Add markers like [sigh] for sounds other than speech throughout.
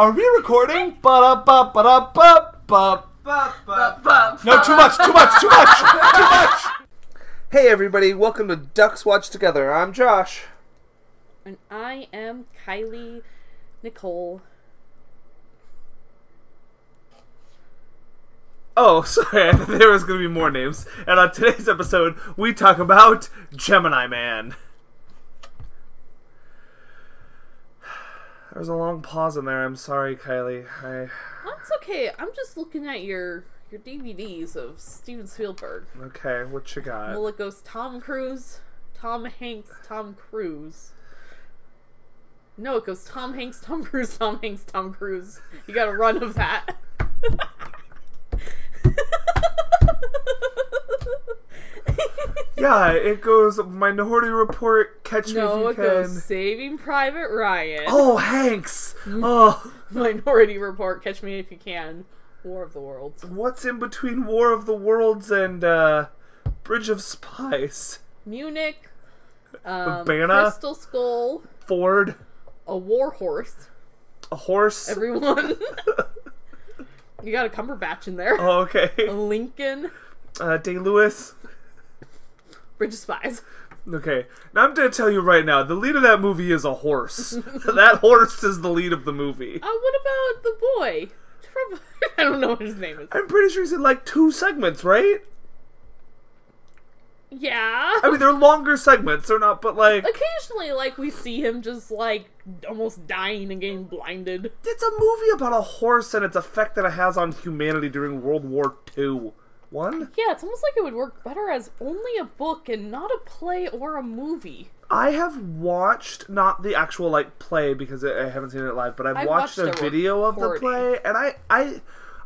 Are we recording? Ba-da-ba-ba-da-ba-ba. No, too much, too much, too much, too much. Hey everybody, welcome to Ducks Watch Together. I'm Josh. And I am Kylie Nicole. Oh, [laughs] sorry, there was going to be more names. And on today's episode, we talk about Gemini Man. There was a long pause in there. I'm sorry, Kylie. I That's okay. I'm just looking at your your DVDs of Steven Spielberg. okay. What you got? Well, it goes Tom Cruise, Tom Hanks, Tom Cruise. No, it goes Tom Hanks, Tom Cruise, Tom Hanks, Tom Cruise. You got a run of that. [laughs] [laughs] Yeah, it goes Minority Report. Catch no, me if you can. goes Saving Private Ryan. Oh, Hanks. [laughs] Oh, Minority Report, Catch Me If You Can. War of the Worlds. what's in between War of the Worlds and uh, Bridge of Spies? Munich. Um, Urbana? Crystal Skull. Ford, A War Horse. a horse. Everyone. [laughs] you got a Cumberbatch in there. oh, okay. A Lincoln. Uh, Day Lewis. Bridge of Spies. Okay, now I'm gonna tell you right now, the lead of that movie is a horse. [laughs] [laughs] that horse is the lead of the movie. Uh, what about the boy? [laughs] I don't know what his name is. I'm pretty sure he's in like two segments, right? Yeah. I mean, they're longer segments, they're not, but like, Occasionally, like, we see him just, like, almost dying and getting blinded. it's a movie about a horse and its effect that it has on humanity during World War II. One? Yeah, it's almost like it would work better as only a book and not a play or a movie. I have watched not the actual like play because I haven't seen it live, but I've I watched, watched a a video of the play, and I I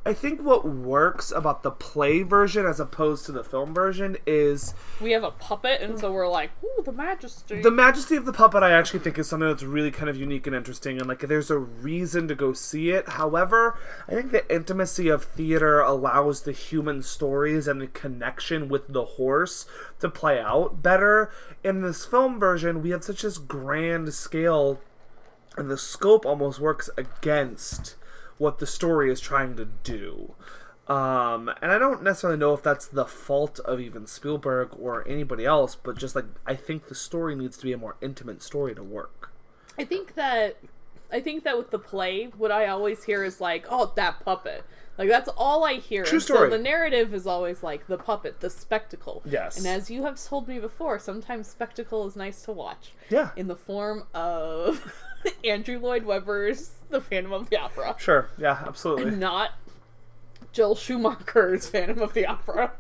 I think what works about the play version as opposed to the film version is We have a puppet, and so we're like, ooh, the majesty. the majesty of the puppet. I actually think is something that's really kind of unique and interesting, and like there's a reason to go see it. However, I think the intimacy of theater allows the human stories and the connection with the horse to play out better. In this film version, we have such this grand scale and the scope almost works against what the story is trying to do. Um, and I don't necessarily know if that's the fault of even Spielberg or anybody else, but just like I think the story needs to be a more intimate story to work. I think that I think that with the play, what I always hear is like, "Oh, that puppet." Like that's all I hear. True story. So the narrative is always like the puppet, the spectacle. Yes. And as you have told me before, sometimes spectacle is nice to watch. Yeah. In the form of [laughs] [laughs] Andrew Lloyd Webber's The Phantom of the Opera, Sure. Yeah. Absolutely. not Joel Schumacher's Phantom of the Opera.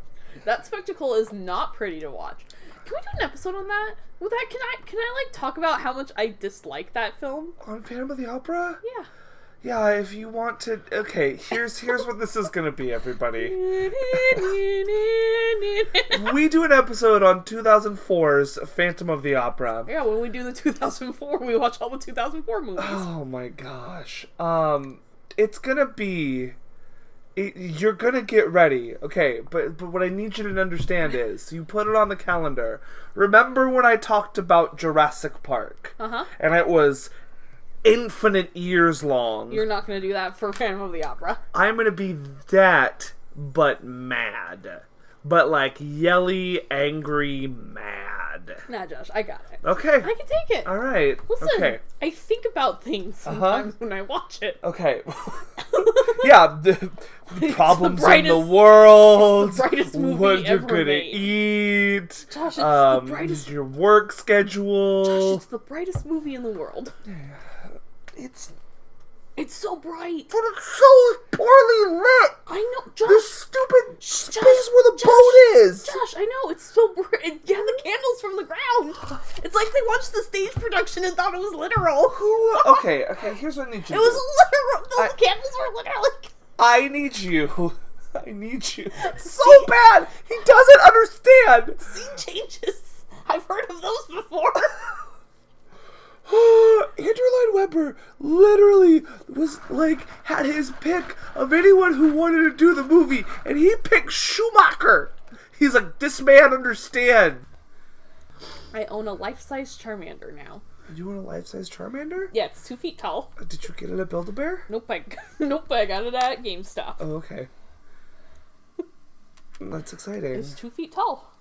That spectacle is not pretty to watch. Can we do an episode on that? With that, can I can I like talk about how much I dislike that film? On Phantom of the Opera. Yeah. Yeah. If you want to, okay. Here's here's what this is gonna be, everybody. We do an episode on 2004's Phantom of the Opera. yeah, when we do the 2004, we watch all the 2004 movies. Oh my gosh. Um, it's gonna be. It, you're gonna get ready, okay? But but what I need you to understand is, you put it on the calendar. Remember when I talked about Jurassic Park, Uh huh. and it was infinite years long. You're not gonna do that for Phantom of the Opera. I'm gonna be that, but mad, but like yelly, angry, mad. Nah, Josh, I got it. Okay. I can take it. All right. Listen, Okay. I think about things sometimes when I watch it. Okay. [laughs] yeah, the problems in brightest- the world. it's the brightest movie what you're ever gonna made. eat. Josh, it's the um, brightest- Your work schedule. Josh, It's the brightest movie in the world. [sighs] It's It's so bright. but it's so poorly lit. I know, Josh. stupid space Josh, where the Josh, boat is. Josh, I know it's so bright. Yeah, the candles from the ground. [sighs] It's like they watched the stage production and thought it was literal. Who? [laughs] Okay, okay. Here's what I need you. It was literal. Those I- candles were literally. [laughs] I need you. [laughs] I need you so bad. He doesn't understand. Scene changes. I've heard of those before. [gasps] Andrew Lloyd Webber literally was like had his pick of anyone who wanted to do the movie, and he picked Schumacher. He's like, this man understand. I own a life-size Charmander now. You want a life-size Charmander? Yeah, it's two feet tall. Uh, did you get it at Build-A-Bear? Nope, I [laughs] nope, I got it at GameStop. Oh, okay. That's exciting. It's two feet tall.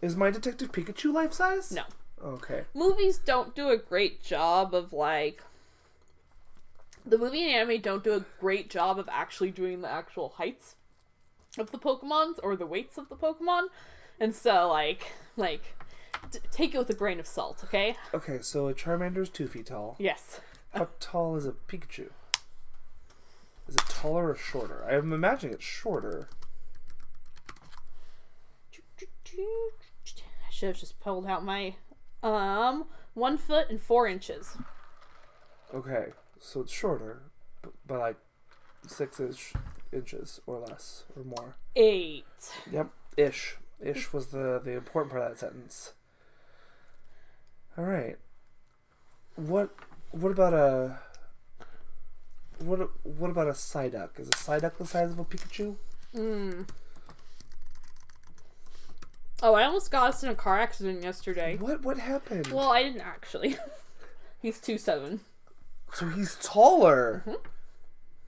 Is my Detective Pikachu life-size? No. Okay. movies don't do a great job of like the movie and anime don't do a great job of actually doing the actual heights of the pokemons or the weights of the pokemon and so like like d- take it with a grain of salt okay Okay, so a Charmander's two feet tall. yes How tall is a Pikachu? Is it taller or shorter? I'm imagining it's shorter. i should have just pulled out my um one foot and four inches Okay, so it's shorter, b- by like six inch inches or less or more. eight Yep, ish. Ish was the the important part of that sentence. All right. What what about a what what about a Psyduck? Is a Psyduck the size of a Pikachu? mm. Oh i almost got us in a car accident yesterday What what happened? well i didn't actually [laughs] he's two seven so he's taller. Mm-hmm.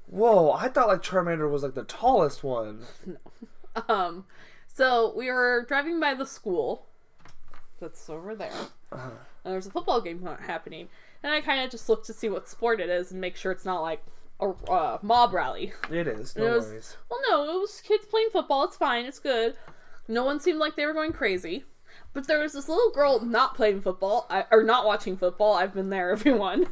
Whoa, I thought like Charmander was like the tallest one. No. [laughs] Um, so we were driving by the school that's over there, Uh-huh. and there's a football game happening, and I kind of just looked to see what sport it is and make sure it's not like a uh, mob rally. It is. No It was- worries. Well, no, it was kids playing football. It's fine. It's good. No one seemed like they were going crazy. But there was this little girl not playing football, I, or not watching football. I've been there, [laughs] everyone.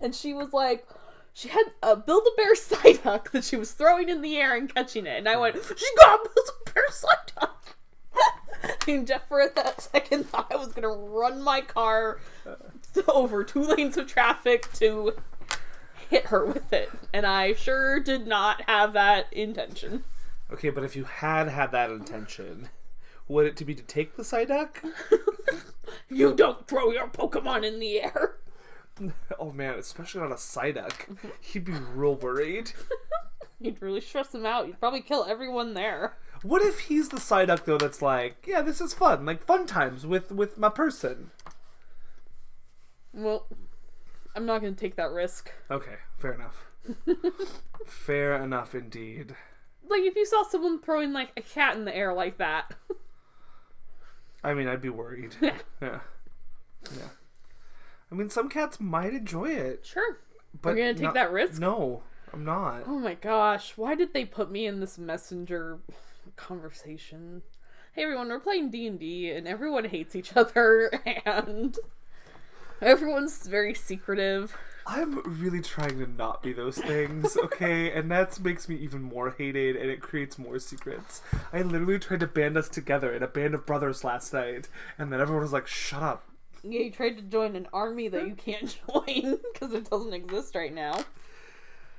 and she was like, she had a Build a Bear Psyduck that she was throwing in the air and catching it. And I went, she got a Build a Bear Psyduck! [laughs] and Jeff, for that second, thought I was going to run my car [laughs] over two lanes of traffic to hit her with it. And I sure did not have that intention. Okay, but if you had had that intention, would it to be to take the Psyduck? [laughs] You don't throw your Pokemon in the air. [laughs] Oh man, especially on a Psyduck, he'd be real worried. [laughs] You'd really stress him out. You'd probably kill everyone there. What if he's the Psyduck though? That's like, yeah, this is fun, like fun times with with my person. Well, I'm not gonna take that risk. Okay, fair enough. fair enough indeed. Like if you saw someone throwing like a cat in the air like that. I mean, I'd be worried. [laughs] Yeah. Yeah, yeah. I mean, some cats might enjoy it, sure. but You're gonna take not- that risk? No, I'm not. Oh my gosh, why did they put me in this messenger conversation? Hey everyone, we're playing D&D and everyone hates each other [laughs] and everyone's very secretive. I'm really trying to not be those things, okay? [laughs] and that makes me even more hated and it creates more secrets. I literally tried to band us together in a band of brothers last night, and then everyone was like, shut up. Yeah, you tried to join an army that you can't [laughs] join because it doesn't exist right now.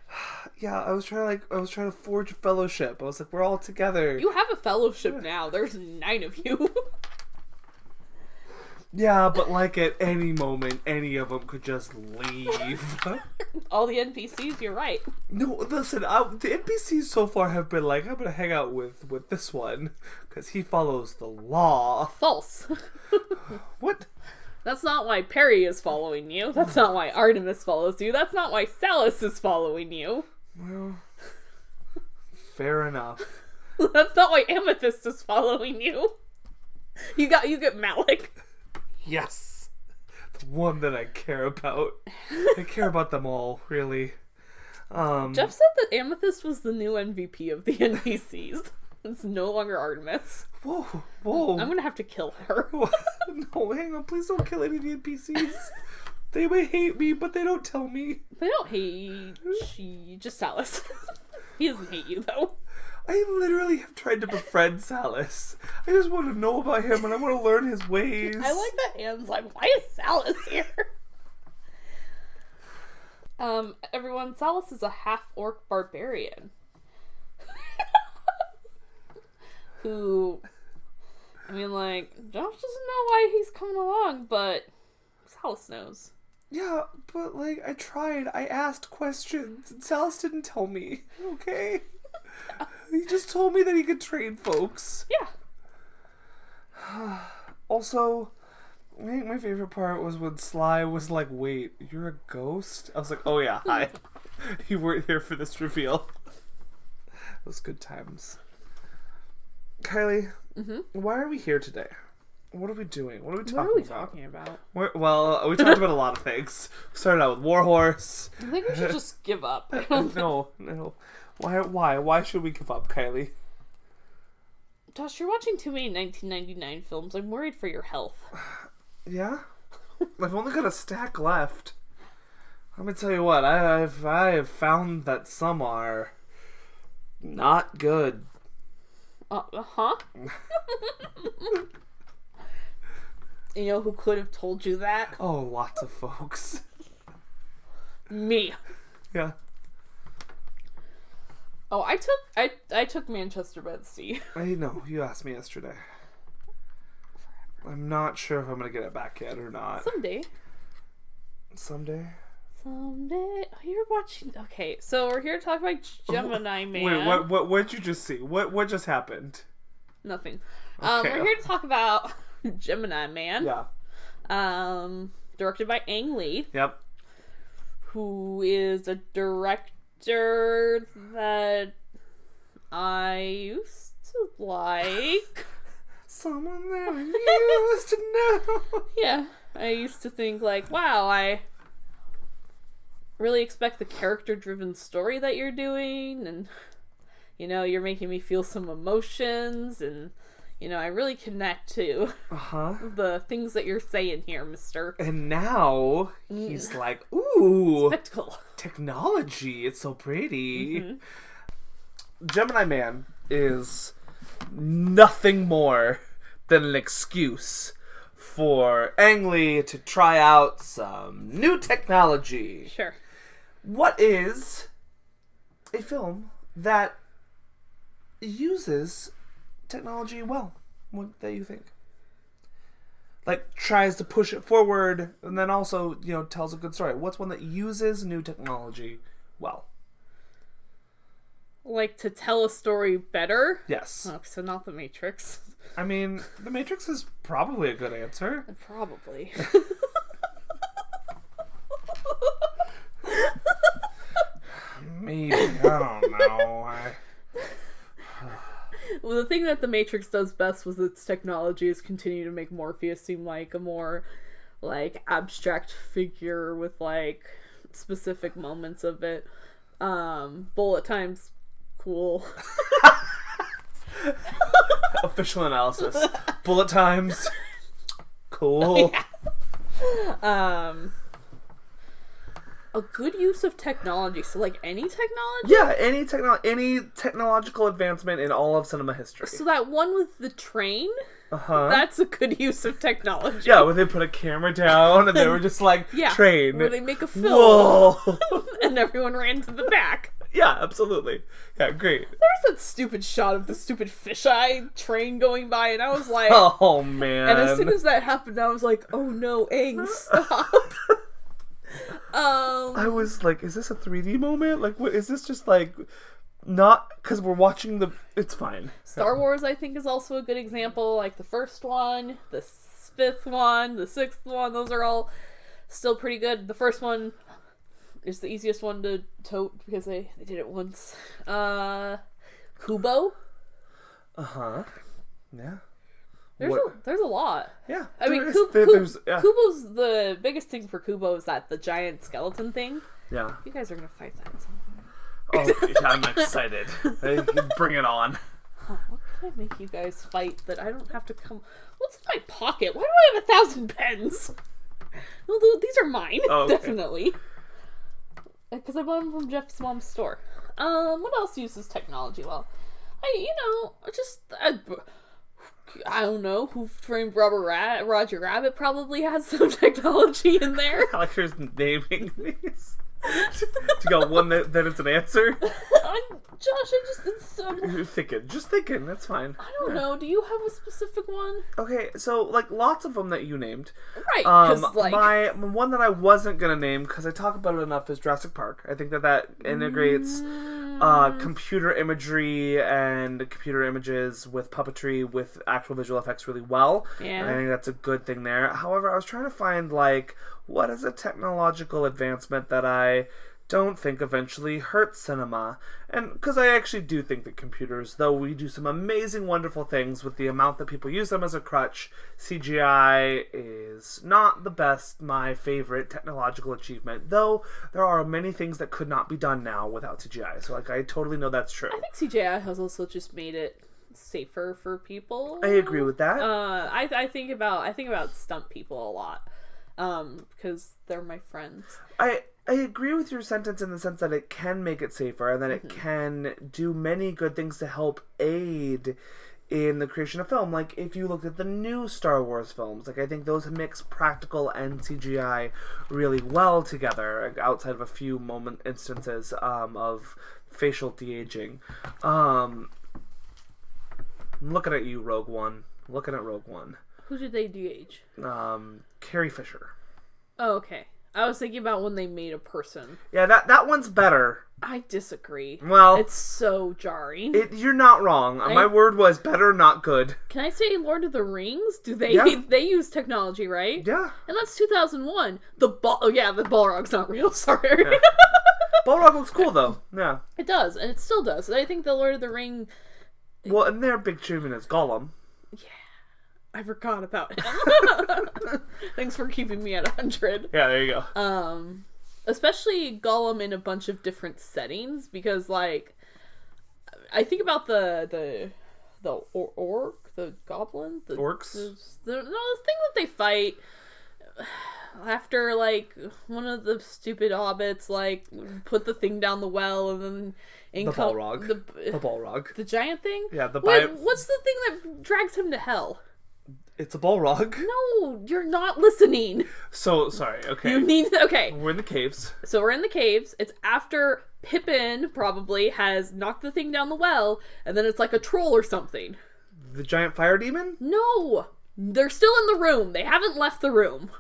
[sighs] Yeah, I was trying to like I was trying to forge a fellowship. I was like, we're all together. You have a fellowship now. There's nine of you. [laughs] Yeah, but like at any moment, any of them could just leave. [laughs] All the NPCs, you're right. no, listen, I, the NPCs so far have been like, I'm gonna hang out with with this one because he follows the law. False. [laughs] What? That's not why Perry is following you. That's not why Artemis follows you. That's not why Salus is following you. Well, fair enough. [laughs] That's not why Amethyst is following you. You got you get Malik. Yes, the one that I care about. I care about them all, really. Um, Jeff said that Amethyst was the new MVP of the [laughs] NPCs. It's no longer Artemis. whoa, whoa. I'm gonna have to kill her. [laughs] no, hang on. Please don't kill any of the NPCs. they may hate me, but they don't tell me. They don't hate she just Salus. [laughs] he doesn't hate you though. I literally have tried to befriend Salus. I just want to know about him and I want to learn his ways. I like that Anne's like, why is Salus here? [laughs] Um, everyone, Salus is a half orc barbarian. [laughs] Who I mean like, Josh doesn't know why he's coming along, but Salus knows. Yeah, but like I tried. I asked questions and Salus didn't tell me. Okay. [laughs] he just told me that he could train folks. Yeah. [sighs] Also, I think my favorite part was when Sly was like, "Wait, you're a ghost?" I was like, "Oh yeah, hi. [laughs] you weren't here for this reveal." Those good times. Kylie, Mhm. why are we here today? What are we doing? What are we talking What are we about? talking about? We're, well, we talked about a lot of things. We started out with Warhorse. [laughs] I think we should just give up. I don't know. no, no. Why? Why? Why should we give up, Kylie? Josh, you're watching too many 1999 films. I'm worried for your health. [sighs] Yeah, I've only got a stack left. Let me tell you what. I, I've I have found that some are not good. Uh huh. [laughs] you know who could have told you that? Oh, lots of folks. Me. Yeah. Oh, I took I I took Manchester by the Sea. [laughs] I know. You asked me yesterday. I'm not sure if I'm gonna get it back yet or not. Someday. Someday. Someday. Oh, you're watching. Okay, so we're here to talk about Gemini Man. Wait, what? What? What did you just see? What? What just happened? Nothing. Um, we're here to talk about [laughs] Gemini Man. Yeah. Um, directed by Ang Lee, Yep. who is a that I used to like. [laughs] Someone that I used to know. [laughs] yeah, I used to think like, wow, I really expect the character-driven story that you're doing, and you know, you're making me feel some emotions, and you know, I really connect to Uh huh. [laughs] the things that you're saying here, Mister And now he's like, ooh, Spectacle. technology. It's so pretty. Gemini Man is nothing more than an excuse for Ang Lee to try out some new technology. Sure. What is a film that uses technology well? What that you think? Like tries to push it forward and then also, you know, tells a good story. What's one that uses new technology well? Like to tell a story better. Yes. Oh, so not the Matrix. I mean, The Matrix is probably a good answer. Probably. [laughs] [laughs] Maybe. I don't know. I... well, the thing that the Matrix does best with its technology is continue to make Morpheus seem like a more like abstract figure with like specific moments of it. Um, bullet times, cool. [laughs] Official analysis. Bullet times. Cool. [laughs] um, a good use of technology. So like any technology. Yeah, any techno- any technological advancement in all of cinema history. So that one with the train, Uh huh. that's a good use of technology. Yeah, where they put a camera down and they were just like [laughs] Yeah, train. where they make a film Whoa. [laughs] and everyone ran to the back. yeah, absolutely. Yeah, great. There's that stupid shot of the stupid fisheye train going by, and I was like, [laughs] Oh man. and as soon as that happened, I was like, oh no, Ang, stop. Um, I was like, is this a 3D moment? Like, what is this? Just like not because we're watching the. It's fine. Star Wars, I think, is also a good example. Like the first one, the fifth one, the sixth one, those are all still pretty good. The first one is the easiest one to tote because they, they did it once. Uh, Kubo. Uh huh. Yeah. There's What- a, there's a lot. Yeah. I mean, is- there- yeah. Kubo's the biggest thing for Kubo is that the giant skeleton thing. yeah. You guys are gonna fight that. at some point. Oh, yeah, I'm excited. [laughs] Bring it on. Huh, what can I make you guys fight that I don't have to come? What's in my pocket? Why do I have a thousand pens? Well, th- these are mine, Oh, okay. definitely. Because I bought them from Jeff's mom's store. Um, what else uses technology well? I, you know, just I, I don't know who framed Rubber Rat. Roger Rabbit probably has some [laughs] technology in there. [laughs] I like naming these. to go one that, that it's an answer. [laughs] I'm, Josh, I just it's um, You're thinking, just thinking. That's fine. I don't know. Do you have a specific one? Okay, so like lots of them that you named. Right, Um, like my one that I wasn't gonna name because I talk about it enough is Jurassic Park. I think that that integrates uh, computer imagery and computer images with puppetry with actual visual effects really well. Yeah. And I think that's a good thing there. However, I was trying to find like what is a technological advancement that I don't think eventually hurt cinema. And because I actually do think that computers, though we do some amazing, wonderful things with the amount that people use them as a crutch, CGI is not the best, my favorite technological achievement. Though there are many things that could not be done now without CGI. So, like, I totally know that's true. I think CGI has also just made it safer for people. I agree with that. Uh, I I think about I think about stunt people a lot, um, because they're my friends. I I agree with your sentence in the sense that it can make it safer and that it can do many good things to help aid in the creation of film. Like if you look at the new Star Wars films, like I think those mix practical and CGI really well together, outside of a few moment instances um, of facial de aging. Um, I'm looking at you, Rogue One. looking at Rogue One. Who did they de-age? Um, Carrie Fisher. Oh, okay. I was thinking about when they made a person. Yeah, that that one's better. I disagree. Well, It's so jarring. It, you're not wrong. My word was better, not good. Can I say Lord of the Rings? Do they Yeah. [laughs] they use technology, right? Yeah. And that's 2001. The ball. Oh yeah, the Balrog's not real. [laughs] Sorry. Balrog looks cool though. Yeah. it does, and it still does. I think the Lord of the Ring. Well, and their big achievement is Gollum. I forgot about him. [laughs] Thanks for keeping me at 100. Yeah, there you go. Um, especially Gollum in a bunch of different settings because, like, I think about the the the or- orc, the goblin, the Orcs? the, the, no, the thing that they fight after like one of the stupid hobbits like put the thing down the well and then in The co- Balrog. the, The Balrog. the giant thing. Yeah, the Wait, bi- what's the thing that drags him to hell? It's a Balrog. No, you're not listening. So sorry. Okay. You need okay. We're in the caves. So we're in the caves. It's after Pippin probably has knocked the thing down the well, and then it's like a troll or something. The giant fire demon. No, they're still in the room. They haven't left the room.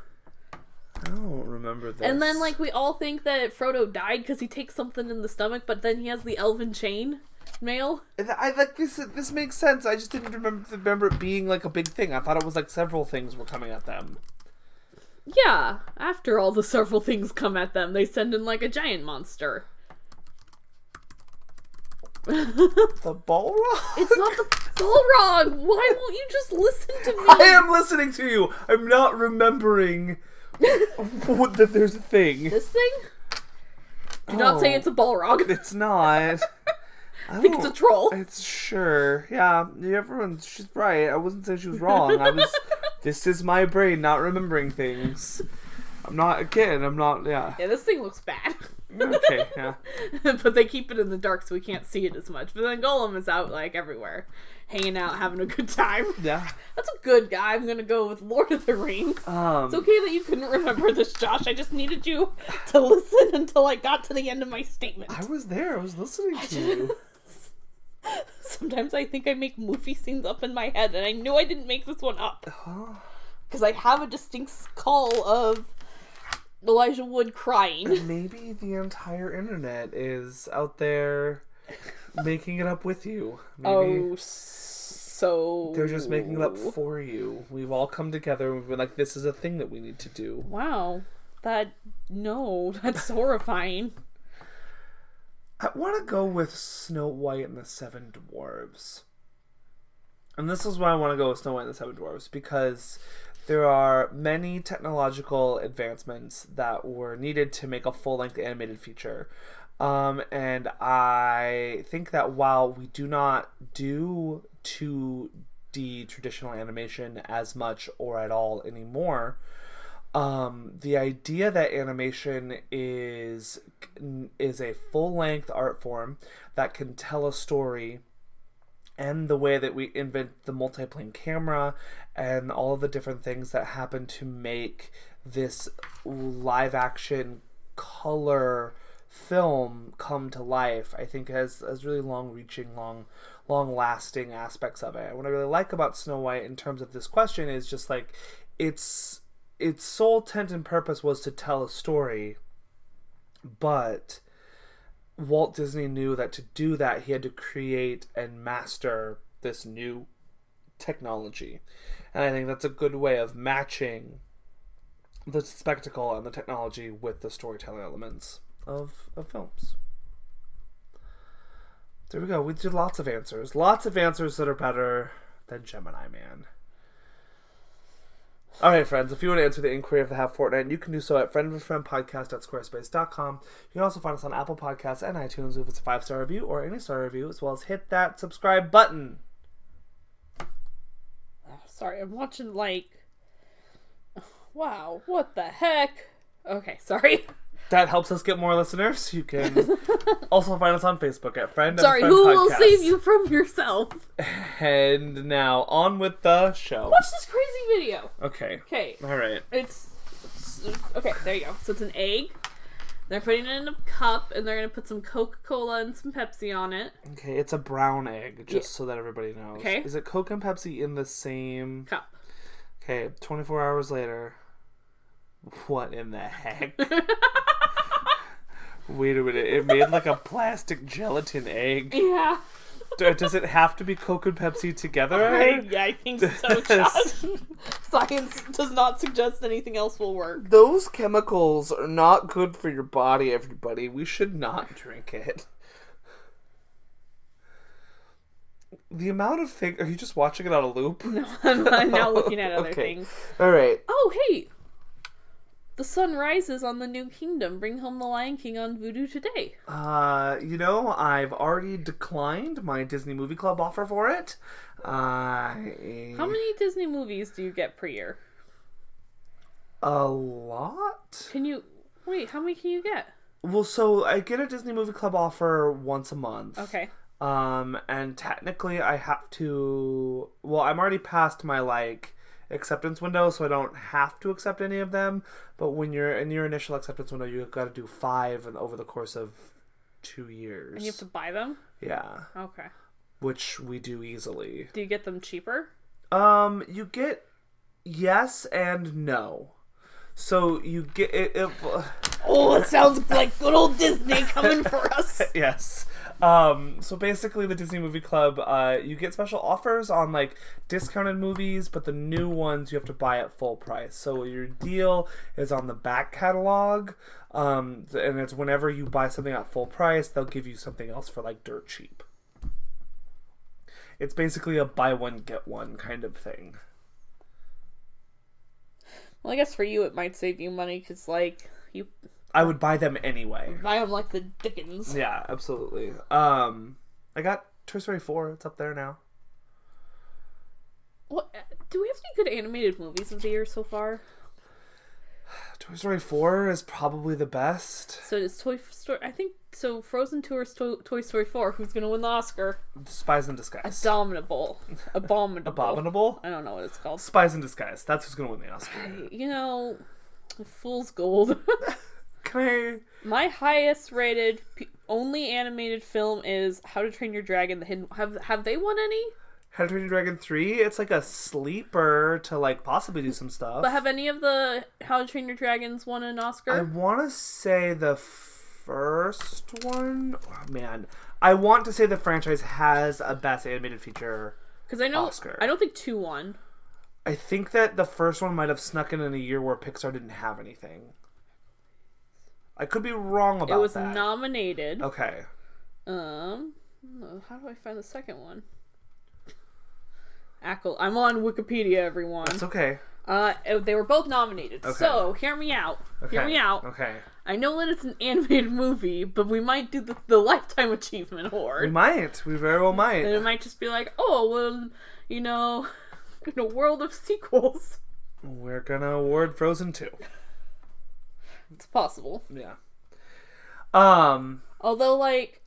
I don't remember this. And then like we all think that Frodo died because he takes something in the stomach, but then he has the elven chain mail. I like this. This makes sense. I just didn't remember remember it being like a big thing. I thought it was like several things were coming at them. Yeah, after all the several things come at them, they send in like a giant monster. [laughs] The Balrog. It's not the Balrog. Why won't you just listen to me? [laughs] I am listening to you. I'm not remembering that there's a thing. This thing? Do not say Oh. it's a Balrog. It's not. [laughs] I I think it's a troll. It's sure. Yeah, everyone. She's right. I wasn't saying she was wrong. I was. [laughs] this is my brain not remembering things. I'm not. Again, I'm not. Yeah. Yeah, this thing looks bad. Okay. [laughs] Yeah. but they keep it in the dark so we can't see it as much. But then Gollum is out like everywhere, hanging out, having a good time. Yeah. That's a good guy. I'm gonna go with Lord of the Rings. Um. It's okay that you couldn't remember this, Josh. I just needed you to listen until I got to the end of my statement. I was there. I was listening to you. [laughs] Sometimes I think I make movie scenes up in my head, and I knew I didn't make this one up. Because I have a distinct call of Elijah Wood crying. Maybe the entire internet is out there making it up with you. Maybe. Oh, so. They're just making it up for you. We've all come together and we've been like, this is a thing that we need to do. Wow. That. No, [laughs] that's horrifying. I want to go with Snow White and the Seven Dwarves. And this is why I want to go with Snow White and the Seven Dwarves because there are many technological advancements that were needed to make a full length animated feature. Um, and I think that while we do not do 2D traditional animation as much or at all anymore, um, the idea that animation is is a full length art form that can tell a story and the way that we invent the multiplane camera and all of the different things that happen to make this live action color film come to life i think has has really long reaching long long lasting aspects of it. What i really like about snow white in terms of this question is just like it's its sole intent and purpose was to tell a story but Walt Disney knew that to do that, he had to create and master this new technology. And I think that's a good way of matching the spectacle and the technology with the storytelling elements of, of films. There we go. We did lots of answers. Lots of answers that are better than Gemini Man. All right, friends, if you want to answer the inquiry of the half fortnight, you can do so at friend of friend podcast squarespace.com. You can also find us on Apple Podcasts and iTunes if it's a five star review or any star review, as well as hit that subscribe button. Oh, sorry, I'm watching like. [sighs] Wow, what the heck? Okay, sorry. [laughs] That helps us get more listeners. You can [laughs] also find us on Facebook at friend. Sorry, friend who will podcast. save you from yourself? And now on with the show. Watch this crazy video. Okay. Okay, All right. it's, it's okay. There you go. So it's an egg. They're putting it in a cup, and they're gonna put some Coca Cola and some Pepsi on it. Okay, it's a brown egg, just Yeah. so that everybody knows. Okay. Is it Coke and Pepsi in the same? Cup. Okay, 24 hours later. What in the heck? [laughs] Wait a minute. It made like a plastic gelatin egg. Yeah. Does it have to be Coke and Pepsi together? yeah, I think [laughs] so, Josh. Science does not suggest anything else will work. Those chemicals are not good for your body, everybody. We should not drink it. The amount of things. Are you just watching it on a loop? No, I'm, I'm now looking at [laughs] other Okay. things. Alright. Oh, hey! The sun rises on the new kingdom. Bring home the Lion King on Vudu today. Uh, you know, I've already declined my Disney Movie Club offer for it. Uh, How many Disney movies do you get per year? A lot? Can you wait? How many can you get? Well, so I get a Disney Movie Club offer once a month. Okay. Um, and technically, I have to. Well, I'm already past my like acceptance window, so I don't have to accept any of them. But when you're in your initial acceptance window, you've got to do five and over the course of two years. And you have to buy them. Yeah, Okay. which we do easily. Do you get them cheaper? Um, you get yes and no. So you get it. it Oh, it sounds like good old Disney coming for us. [laughs] yes. Um, so basically, the Disney Movie Club, uh, you get special offers on like discounted movies, but the new ones you have to buy at full price. So your deal is on the back catalog, um, and it's whenever you buy something at full price, they'll give you something else for like dirt cheap. It's basically a buy one get one kind of thing. Well, I guess for you it might save you money because like you I would buy them anyway. buy them like the Dickens. Yeah, absolutely. Um, I got Toy Story four. It's up there now. What? Do we have any good animated movies of the year so far? [sighs] Toy Story 4 is probably the best. So it's Toy Story. I think so. Frozen Two or Toy Story Four. Who's gonna win the Oscar? Spies in Disguise. Abominable. Abominable. Abominable? I don't know what it's called. Spies in Disguise. That's who's going to win the Oscar. You know, Fool's Gold. [laughs] My highest rated p- only animated film is How to Train Your Dragon: The Hidden. Have Have they won any? How to Train Your Dragon 3? It's like a sleeper to like possibly do some stuff. But have any of the How to Train Your Dragons won an Oscar? I want to say the first one. Oh, man. I want to say the franchise has a best animated feature. Because I know Oscar. I don't think two won. I think that the first one might have snuck in in a year where Pixar didn't have anything. I could be wrong about that. It was that. nominated. Okay. Um, how do I find the second one? Ackle. I'm on Wikipedia, everyone. It's okay. Uh, they were both nominated. Okay. So hear me out. Okay. Hear me out. Okay. I know that it's an animated movie, but we might do the, the Lifetime Achievement award. We might. We very well might. And it might just be like, oh, well, you know, [laughs] in a world of sequels, We're gonna award Frozen 2. It's possible. Yeah. Um. Although, like,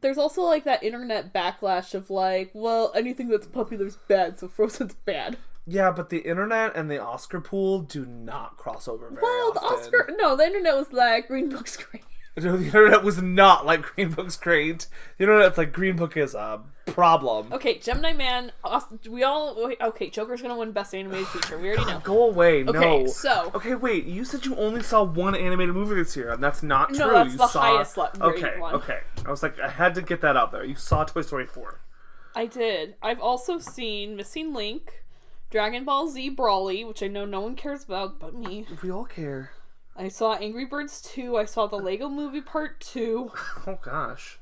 there's also like that internet backlash of like, well, anything that's popular is bad, so Frozen's bad. Yeah, but the internet and the Oscar pool do not cross over very Well, the often. Oscar, no, the internet was like, Green Book's great. No, the internet was not like Green Book's great. The internet's like Green Book is a problem. Okay, Gemini Man. We all okay. Joker's gonna win Best Animated [sighs] Feature. We already know. Go away. Okay, no. so- Okay, wait. You said you only saw one animated movie this year, and that's not true. No, that's you the saw... highest Okay, one. okay. I was like, I had to get that out there. You saw Toy Story 4. I did. I've also seen Missing Link, Dragon Ball Z Broly, which I know no one cares about but me. We all care. I saw Angry Birds 2. I saw the Lego Movie Part 2. [laughs] Oh gosh.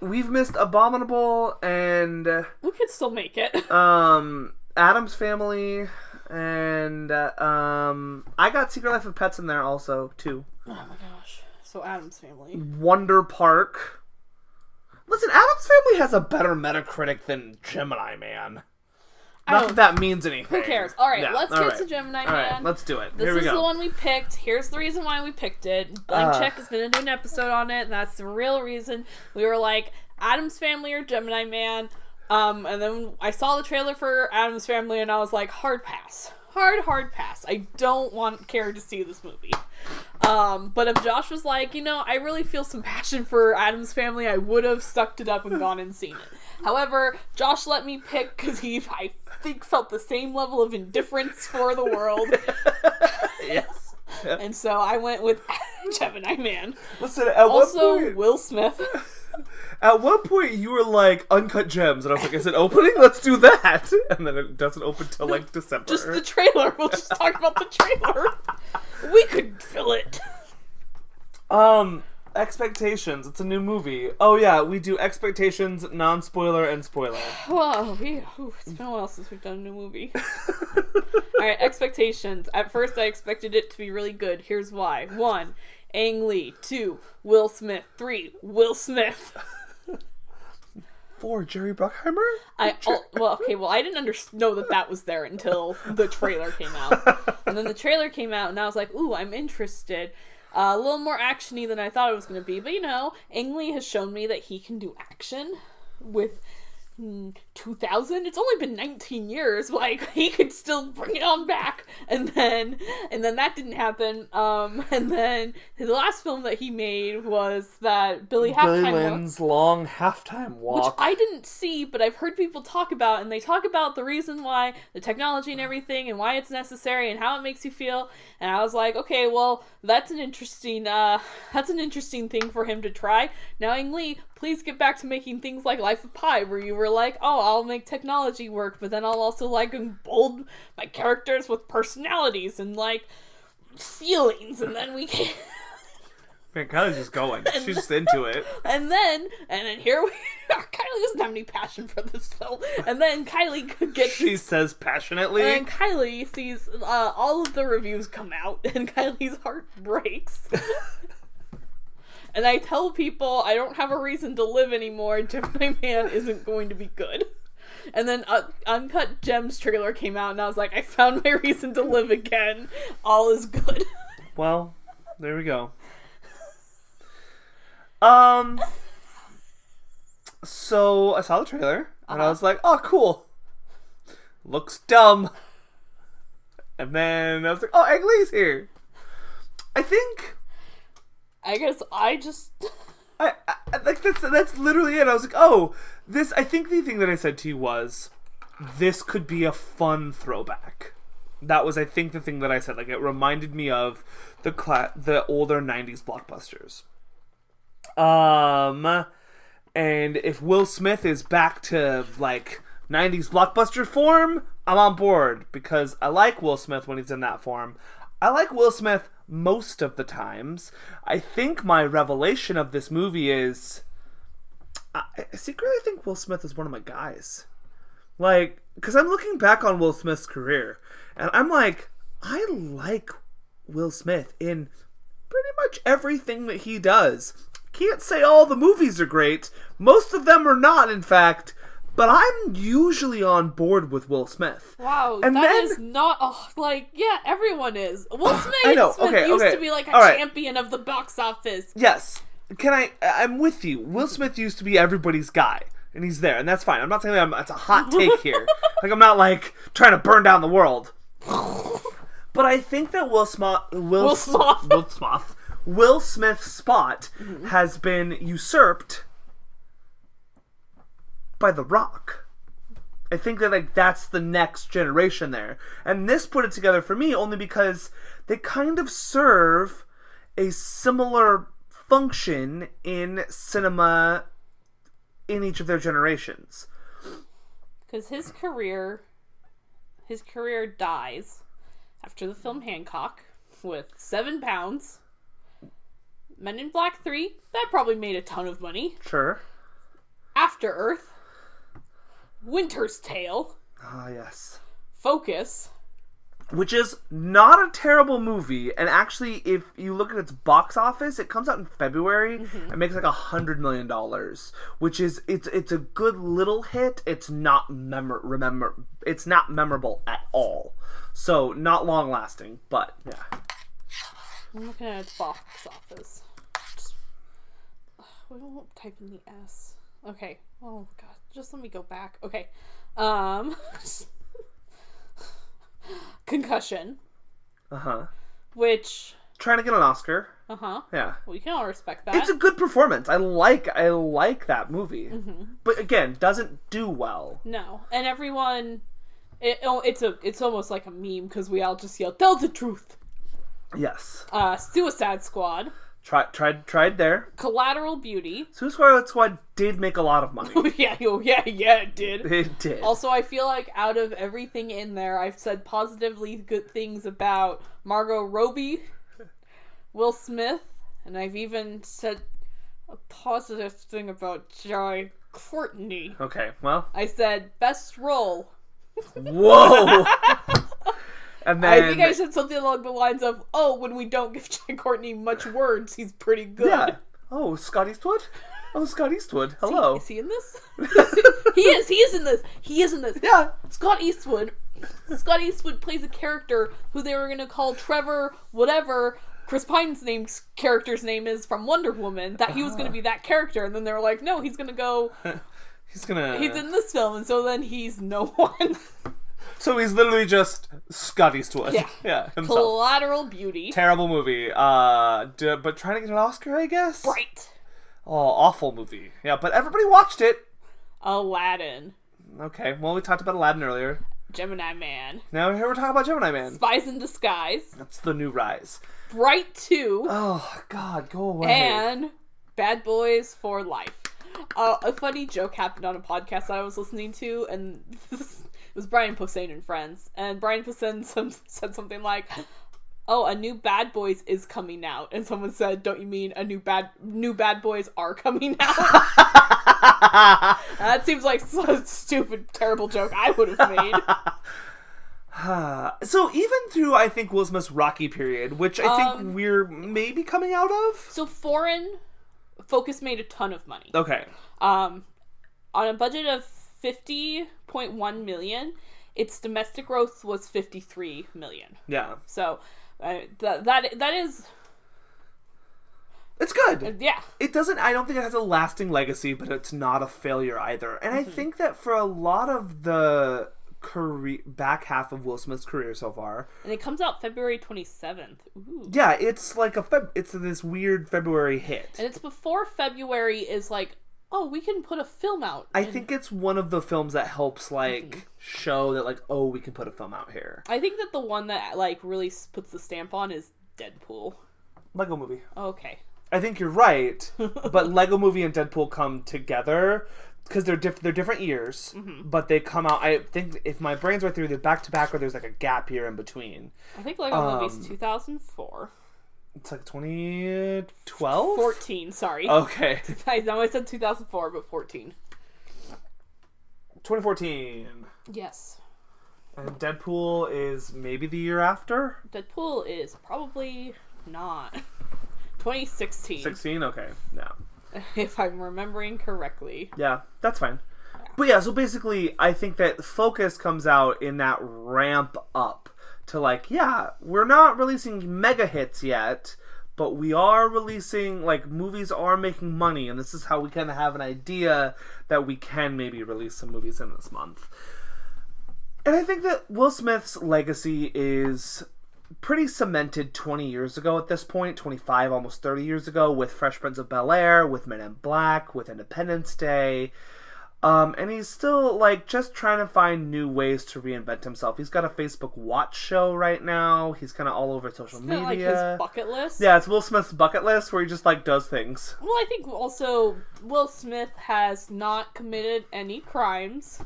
We've missed Abominable and uh, We could still make it. [laughs] um Addams Family and uh, um I got Secret Life of Pets in there also too. Oh my gosh. So Addams Family. Wonder Park. Listen, Addams Family has a better Metacritic than Gemini Man. I Not don't- that that means anything. Who cares? All right, let's all get right. to Gemini All right, Man. let's do it. This Here we is go. the one we picked. Here's the reason why we picked it. Blank Uh. Check is going to do an episode on it, and that's the real reason. We were like, Addams Family or Gemini Man. Um, and then I saw the trailer for Addams Family, and I was like, hard pass. Hard, hard pass. I don't want care to see this movie. Um, but if Josh was like, you know, I really feel some passion for Addams Family, I would have sucked it up and gone and seen it. However, Josh let me pick because he, I think, felt the same level of indifference for the world. [laughs] yes. And so I went with [laughs] Gemini Man. Listen, at Also, point, Will Smith. [laughs] at one point you were like uncut gems, and I was like, "Is it opening? Let's do that." [laughs] And then it doesn't open till like December. Just the trailer. We'll just talk about the trailer. [laughs] We could fill it. Um, expectations. It's a new movie. Oh yeah, we do expectations, non-spoiler, and spoiler. Whoa, we, ooh, it's been a while since we've done a new movie. [laughs] Alright, expectations. At first, I expected it to be really good. Here's why. One, Ang Lee. Two, Will Smith. Three, Will Smith. Four, Jerry Bruckheimer. I oh, well okay well I didn't under- know that that was there until the trailer came out, and then the trailer came out, and I was like, ooh, I'm interested. Uh, a little more actiony than I thought it was going to be, but you know, Ang Lee has shown me that he can do action with. Mm, 2000 it's only been 19 years [laughs] like he could still bring it on back and then and then that didn't happen um [laughs] and then the last film that he made was that billy Billy halftime Walk- Lynn's long halftime walk which. I didn't see, but I've heard people talk about, and they talk about the reason why the technology and everything, and why it's necessary, and how it makes you feel. And I was like, okay, well, that's an interesting, uh, [laughs] that's an interesting thing for him to try. Now, Ang Lee, please get back to making things like Life of Pi, where you were like, oh, I'll make technology work, but then I'll also like mold my characters with personalities and like feelings, and then we can. [laughs] Man, Kylie's just going. She's just into it. And then, and then here we [laughs] Kylie doesn't have any passion for this film. And then Kylie [laughs] gets. She says passionately. and then Kylie sees uh, all of the reviews come out, and Kylie's heart breaks. And I tell people I don't have a reason to live anymore. [laughs] Gemini Man isn't going to be good. And then uh, Uncut Gems trailer came out, and I was like, I found my [laughs] reason to live again. All is good. [laughs] Well, there we go. Um. So I saw the trailer and I Uh-huh. was like, "Oh, cool. Looks dumb." And then I was like, "Oh, Ang Lee's here." I think I guess I just. [laughs] I, I like that's that's literally it. I was like, "Oh, this." I think the thing that I said to you was, "This could be a fun throwback." That was, I think, the thing that I said. Like, it reminded me of the cla- the older '90s blockbusters. Um, and if Will Smith is back to like '90s blockbuster form, I'm on board because I like Will Smith when he's in that form. I like Will Smith most of the times. I think my revelation of this movie is I secretly think Will Smith is one of my guys. Like, because I'm looking back on Will Smith's career, and I'm like, I like Will Smith in pretty much everything that he does. Can't say all the movies are great. Most of them are not, in fact. But I'm usually on board with Will Smith. Wow, And that then- is not oh, like yeah, everyone is. Will [sighs] Smith, I know, Smith okay, used okay, to be like a all right. champion of the box office. Yes. Can I? I'm with you. Will Smith used to be everybody's guy, and he's there, and that's fine. I'm not saying that I'm, it's a hot take [laughs] here. like I'm not like trying to burn down the world. But I think that Will Smith, Will, Will Smith. Will Smith, Will Smith's spot mm-hmm. has been usurped by The Rock. I think that like that's the next generation there. And this put it together for me only because they kind of serve a similar function in cinema in each of their generations. Because his career, his career dies after the film Hancock with seven pounds. Men in Black Three that probably made a ton of money. Sure. After Earth, Winter's Tale, Ah, yes. Focus. which is not a terrible movie. And actually, if you look at its box office, it comes out in February and makes like a hundred million dollars, which is it's it's a good little hit. It's not memor remember it's not memorable at all, so not long lasting. But yeah, I'm looking at its box office. Just, we won't type in the S. Okay. Oh god. Just let me go back. Okay. Um. [laughs] Concussion, uh huh. which. Trying to get an Oscar. Uh huh. Yeah. We can all respect that. It's a good performance. I like I like that movie, but again, doesn't do well. No, and everyone, it, oh, it's a, it's almost like a meme because we all just yell, "Tell the truth." Yes, Uh, Suicide Squad, tried tried tried there. Collateral Beauty. [laughs] Suicide Squad did make a lot of money. [laughs] yeah, oh, yeah, yeah, it did. It did. Also, I feel like out of everything in there, I've said positively good things about Margot Robbie, Will Smith, and I've even said a positive thing about Jai Courtney. Okay, well, I said best role. whoa. [laughs] and then I think I said something along the lines of, "Oh, when we don't give [laughs] Jai Courtney much words, he's pretty good." yeah. Oh, Scott Eastwood. Oh, Scott Eastwood. Hello. Is he in this? [laughs] he is. He is in this. He is in this. [laughs] Yeah. Scott Eastwood. Scott Eastwood plays a character who they were gonna call Trevor, whatever. Chris Pine's name character's name is from Wonder Woman. That he was gonna ah. be that character, and then they were like, no, he's gonna go. He's gonna. He's in this film, and so then he's no one. So he's literally just Scott Eastwood. Yeah. [laughs] Yeah. Himself. Collateral Beauty. Terrible movie. Uh, d- but trying to get an Oscar, I guess. Right. Oh, awful movie. Yeah, but everybody watched it. Aladdin. Okay. Well, we talked about Aladdin earlier. Gemini Man. Now here we're talking about Gemini Man. Spies in Disguise. That's the new rise. Bright 2. Oh God, go away. and Bad Boys for Life. Uh, a funny joke happened on a podcast that I was listening to, and [laughs] it was Brian Posehn and friends. And Brian Posehn [laughs] some, said something like, "Oh, a new Bad Boys is coming out," and someone said, "Don't you mean a new bad new Bad Boys are coming out?" [laughs] that seems like such a stupid, terrible joke I would have made. [laughs] so even through I think Will Smith's Rocky period, which I think Um, we're maybe coming out of. So foreign Focus made a ton of money. Okay. Um, on a budget of fifty point one million, its domestic growth was fifty three million. Yeah. So uh, that that that is It's good. yeah. It doesn't I don't think it has a lasting legacy, but it's not a failure either. And I think that for a lot of the career back half of Will Smith's career so far, And it comes out February twenty seventh. Ooh. yeah, it's like a Feb- it's this weird February hit. And it's before February is like, oh, we can put a film out. I And think it's one of the films that helps like show that like oh we can put a film out here. I think that the one that like really puts the stamp on is Deadpool. Lego Movie. Okay. I think you're right, [laughs] but Lego Movie and Deadpool come together because they're diff- they're different years, but they come out. I think if my brain's right through, they're back to back, or there's like a gap here in between. I think Lego Um, Movie's two thousand four. It's like 2012. 14, sorry. Okay, [laughs] I know I said 2004, but 14. 2014. Yes. And Deadpool is maybe the year after. Deadpool is probably not [laughs] 2016, 16. Okay, yeah. [laughs] if I'm remembering correctly. Yeah, that's fine. But yeah, so basically, I think that focus comes out in that ramp up to like, yeah, we're not releasing mega hits yet, but we are releasing like movies are making money, and this is how we kind of have an idea that we can maybe release some movies in this month. And I think that Will Smith's legacy is pretty cemented 20 years ago at this point 25 almost 30 years ago with fresh prince of bel air with men in black with independence day um, and he's still like just trying to find new ways to reinvent himself he's got a facebook watch show right now he's kind of all over social Isn't that, like media his bucket list. yeah it's will smith's bucket list where he just like does things Well, I think also Will Smith has not committed any crimes,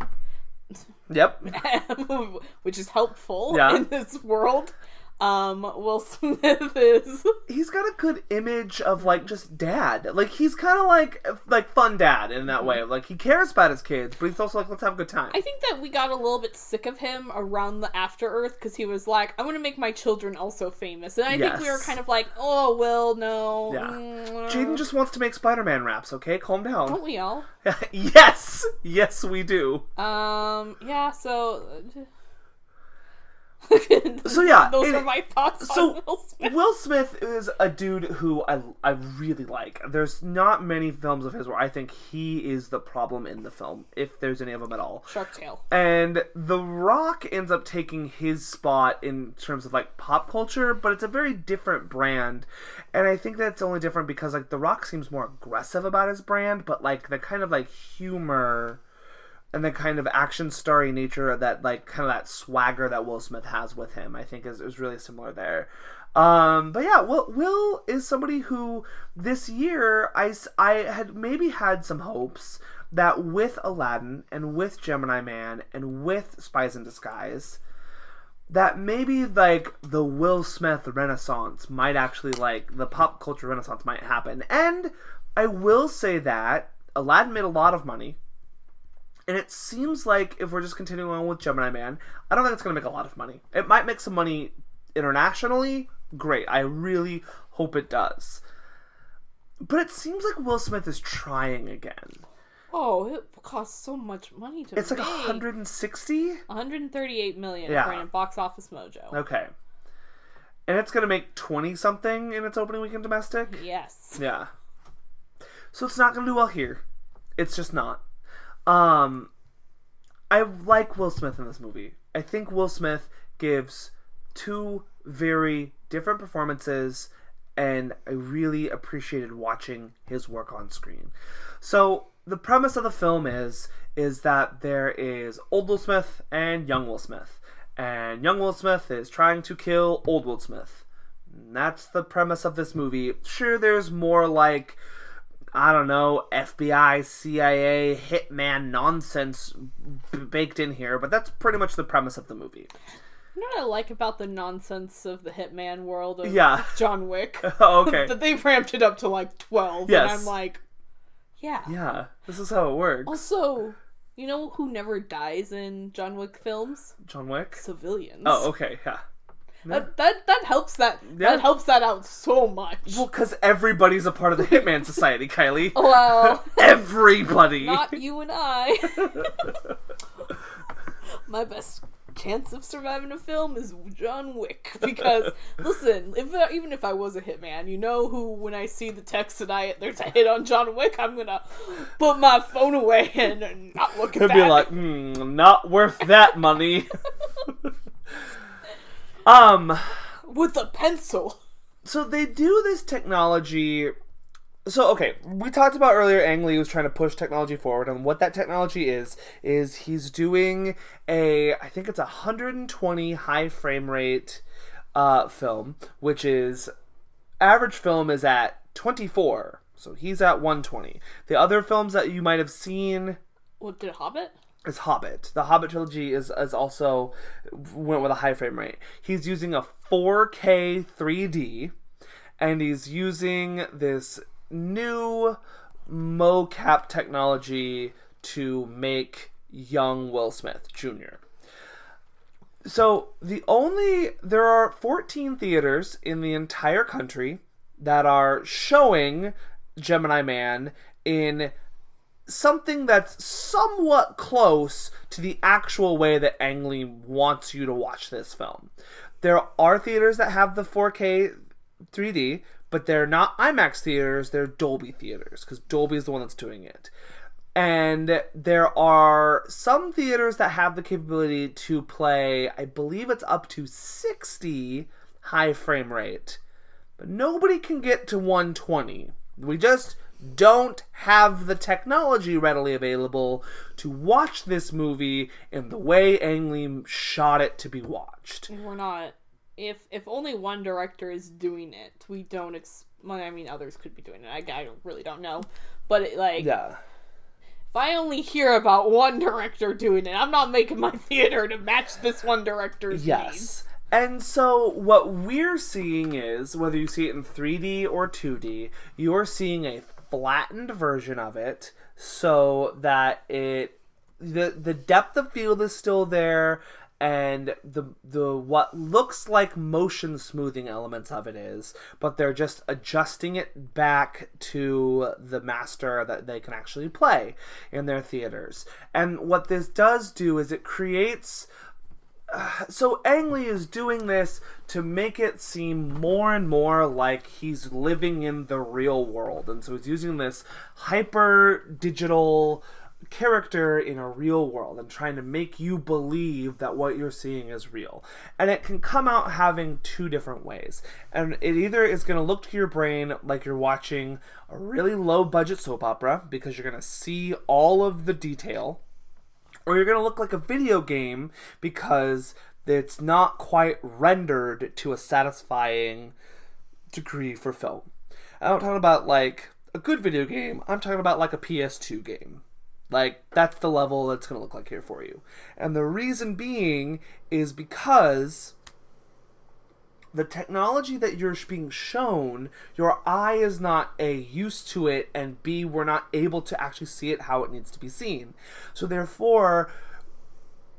yep [laughs] which is helpful Yeah. in this world. Um, Will [laughs] Smith is he's got a good image of like just dad. Like he's kind of like like fun dad in that way. Like he cares about his kids, but he's also like let's have a good time. I think that we got a little bit sick of him around the After Earth because he was like, "I want to make my children also famous," and I think we were kind of like, "Oh, Will, no." Yeah. Mm, Jaden just wants to make Spider-Man raps. Okay, calm down. don't we all? [laughs] yes, yes, we do. Um, yeah. So. [laughs] So, yeah, those it- are my thoughts so- on Will Smith. Will Smith is a dude who I I really like. There's not many films of his where I think he is the problem in the film, if there's any of them at all. Shark Tale. And The Rock ends up taking his spot in terms of like pop culture, but it's a very different brand. And I think that's only different because like The Rock seems more aggressive about his brand, but like the kind of like humor and the kind of action starry nature of that like kind of that swagger that Will Smith has with him, I think is, is really similar there. Um, but yeah, Will, Will is somebody who this year I, I had maybe had some hopes that with Aladdin and with Gemini Man and with Spies in Disguise, that maybe like the Will Smith renaissance might actually like the pop culture renaissance might happen. And I will say that Aladdin made a lot of money. And it seems like if we're just continuing on with Gemini Man, I don't think it's going to make a lot of money. It might make some money internationally. Great. I really hope it does. But it seems like Will Smith is trying again. Oh, it costs so much money to make it. It's like make. 160? 138 million Yeah. according to Box Office Mojo. Okay. And it's going to make 20 something in its opening weekend domestic? Yes. Yeah. So it's not going to do well here. It's just not. Um I like Will Smith in this movie. I think Will Smith gives two very different performances and I really appreciated watching his work on screen. So the premise of the film is is that there is old Will Smith and young Will Smith. And young Will Smith is trying to kill old Will Smith. And that's the premise of this movie. Sure there's more like I don't know, FBI, CIA, hitman nonsense b- baked in here, but that's pretty much the premise of the movie. You know what I like about the nonsense of the Hitman world of Yeah. [laughs] John Wick? [laughs] Oh, okay. [laughs] that they've ramped it up to like 12. Yes. And I'm like, yeah. yeah, this is how it works. Also, you know who never dies in John Wick films? John Wick? Civilians. Oh, okay, yeah. That, that that helps that Yeah. that helps that out so much. Well, because everybody's a part of the Hitman [laughs] Society, Kylie. Well, [laughs] Everybody. not you and I. [laughs] My best chance of surviving a film is John Wick because listen, if even if I was a hitman, you know who when I see the text tonight there's a hit on John Wick, I'm gonna put my phone away and not look at He'd that. be like, hmm, not worth that money. Um, with a pencil. so they do this technology. So okay, we talked about earlier. Ang Lee was trying to push technology forward, and what that technology is is he's doing a I think it's a 120 high frame rate uh, film, which is average film is at 24. So he's at 120. The other films that you might have seen What did Hobbit? Is Hobbit. The Hobbit trilogy is, is also went with a high frame rate. He's using a 4K 3D, and he's using this new mocap technology to make young Will Smith Jr. So the only there are 14 theaters in the entire country that are showing Gemini Man in something that's somewhat close to the actual way that Ang Lee wants you to watch this film. There are theaters that have the 4K 3D, but they're not IMAX theaters, they're Dolby theaters, because Dolby is the one that's doing it. And there are some theaters that have the capability to play, I believe it's up to 60 high frame rate, but nobody can get to 120. We just don't have the technology readily available to watch this movie in the way Ang Lee shot it to be watched. We're not. If if only one director is doing it, we don't. Ex- well, I mean, others could be doing it. I, I really don't know, but it, like, Yeah. if I only hear about one director doing it, I'm not making my [laughs] theater to match this one director's needs. Yes. And so what we're seeing is whether you see it in 3D or 2D, you're seeing a flattened version of it so that it the the depth of field is still there and the the what looks like motion smoothing elements of it is, but they're just adjusting it back to the master that they can actually play in their theaters. And what this does do is it creates [sighs] so Ang Lee is doing this to make it seem more and more like he's living in the real world, and so he's using this hyper digital character in a real world and trying to make you believe that what you're seeing is real. And it can come out having two different ways. And it either is going to look to your brain like you're watching a really low budget soap opera because you're going to see all of the detail or you're going to look like a video game because it's not quite rendered to a satisfying degree for film. I'm talking about like a good video game, I'm talking about like a PS2 game. Like, that's the level that's going to look like here for you. And the reason being is because the technology that you're being shown, your eye is not A, used to it, and B, we're not able to actually see it how it needs to be seen. So, therefore,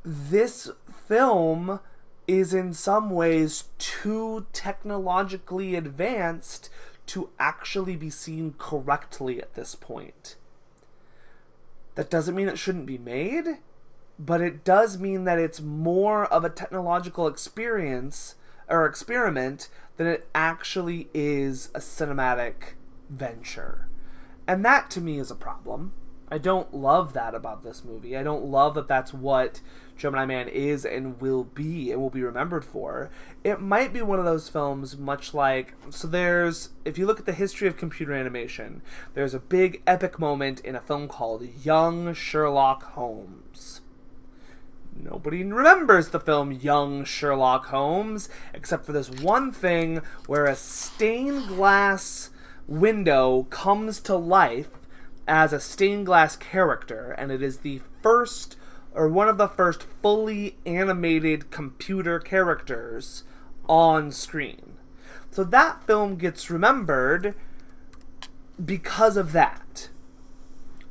this film is in some ways too technologically advanced to actually be seen correctly at this point. That doesn't mean it shouldn't be made, but it does mean that it's more of a technological experience or experiment than it actually is a cinematic venture. And that to me is a problem. I don't love that about this movie. I don't love that that's what Gemini Man is and will be and will be remembered for. It might be one of those films, much like. So there's. If you look at the history of computer animation, there's a big epic moment in a film called Young Sherlock Holmes. Nobody remembers the film Young Sherlock Holmes, except for this one thing where a stained glass window comes to life as a stained glass character, and it is the first or one of the first fully animated computer characters on screen. So that film gets remembered because of that.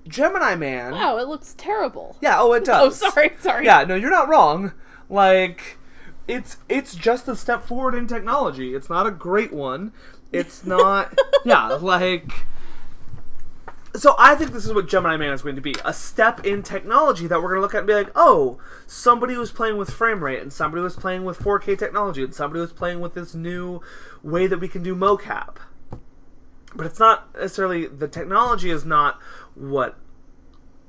Gemini Man. Wow, it looks terrible. Yeah, oh it [laughs] oh, does. Oh, sorry, sorry. Yeah, no, you're not wrong. Like it's it's just a step forward in technology. It's not a great one. It's [laughs] not Yeah, like so I think this is what Gemini Man is going to be a step in technology that we're going to look at and be like, oh, somebody was playing with frame rate, and somebody was playing with 4K technology, and somebody was playing with this new way that we can do mocap. But it's not necessarily the technology is not what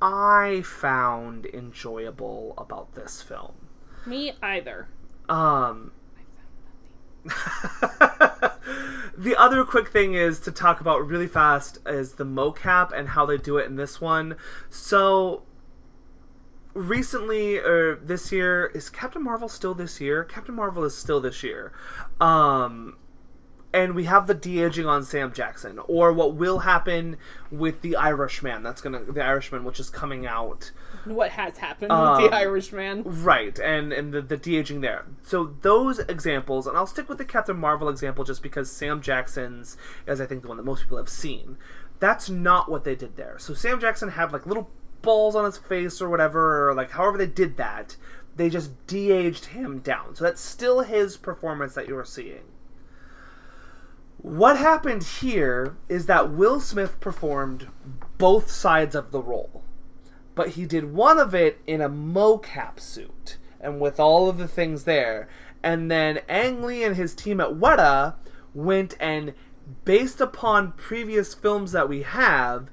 I found enjoyable about this film. Me either. Um, [laughs] the other quick thing is to talk about really fast is the mocap and how they do it in this one. So recently or this year is Captain Marvel still this year? Captain Marvel is still this year. Um and we have the de-aging on Sam Jackson or what will happen with the Irishman. That's to the Irishman which is coming out What has happened Um, with the Irishman? Right, and and the, the de aging there. So those examples, and I'll stick with the Captain Marvel example just because Sam Jackson's is I think the one that most people have seen. That's not what they did there. So Sam Jackson had like little balls on his face or whatever, or like however they did that. They just de aged him down. So that's still his performance that you're seeing. What happened here is that Will Smith performed both sides of the role but he did one of it in a mocap suit and with all of the things there. And then Ang Lee and his team at Weta went and, based upon previous films that we have,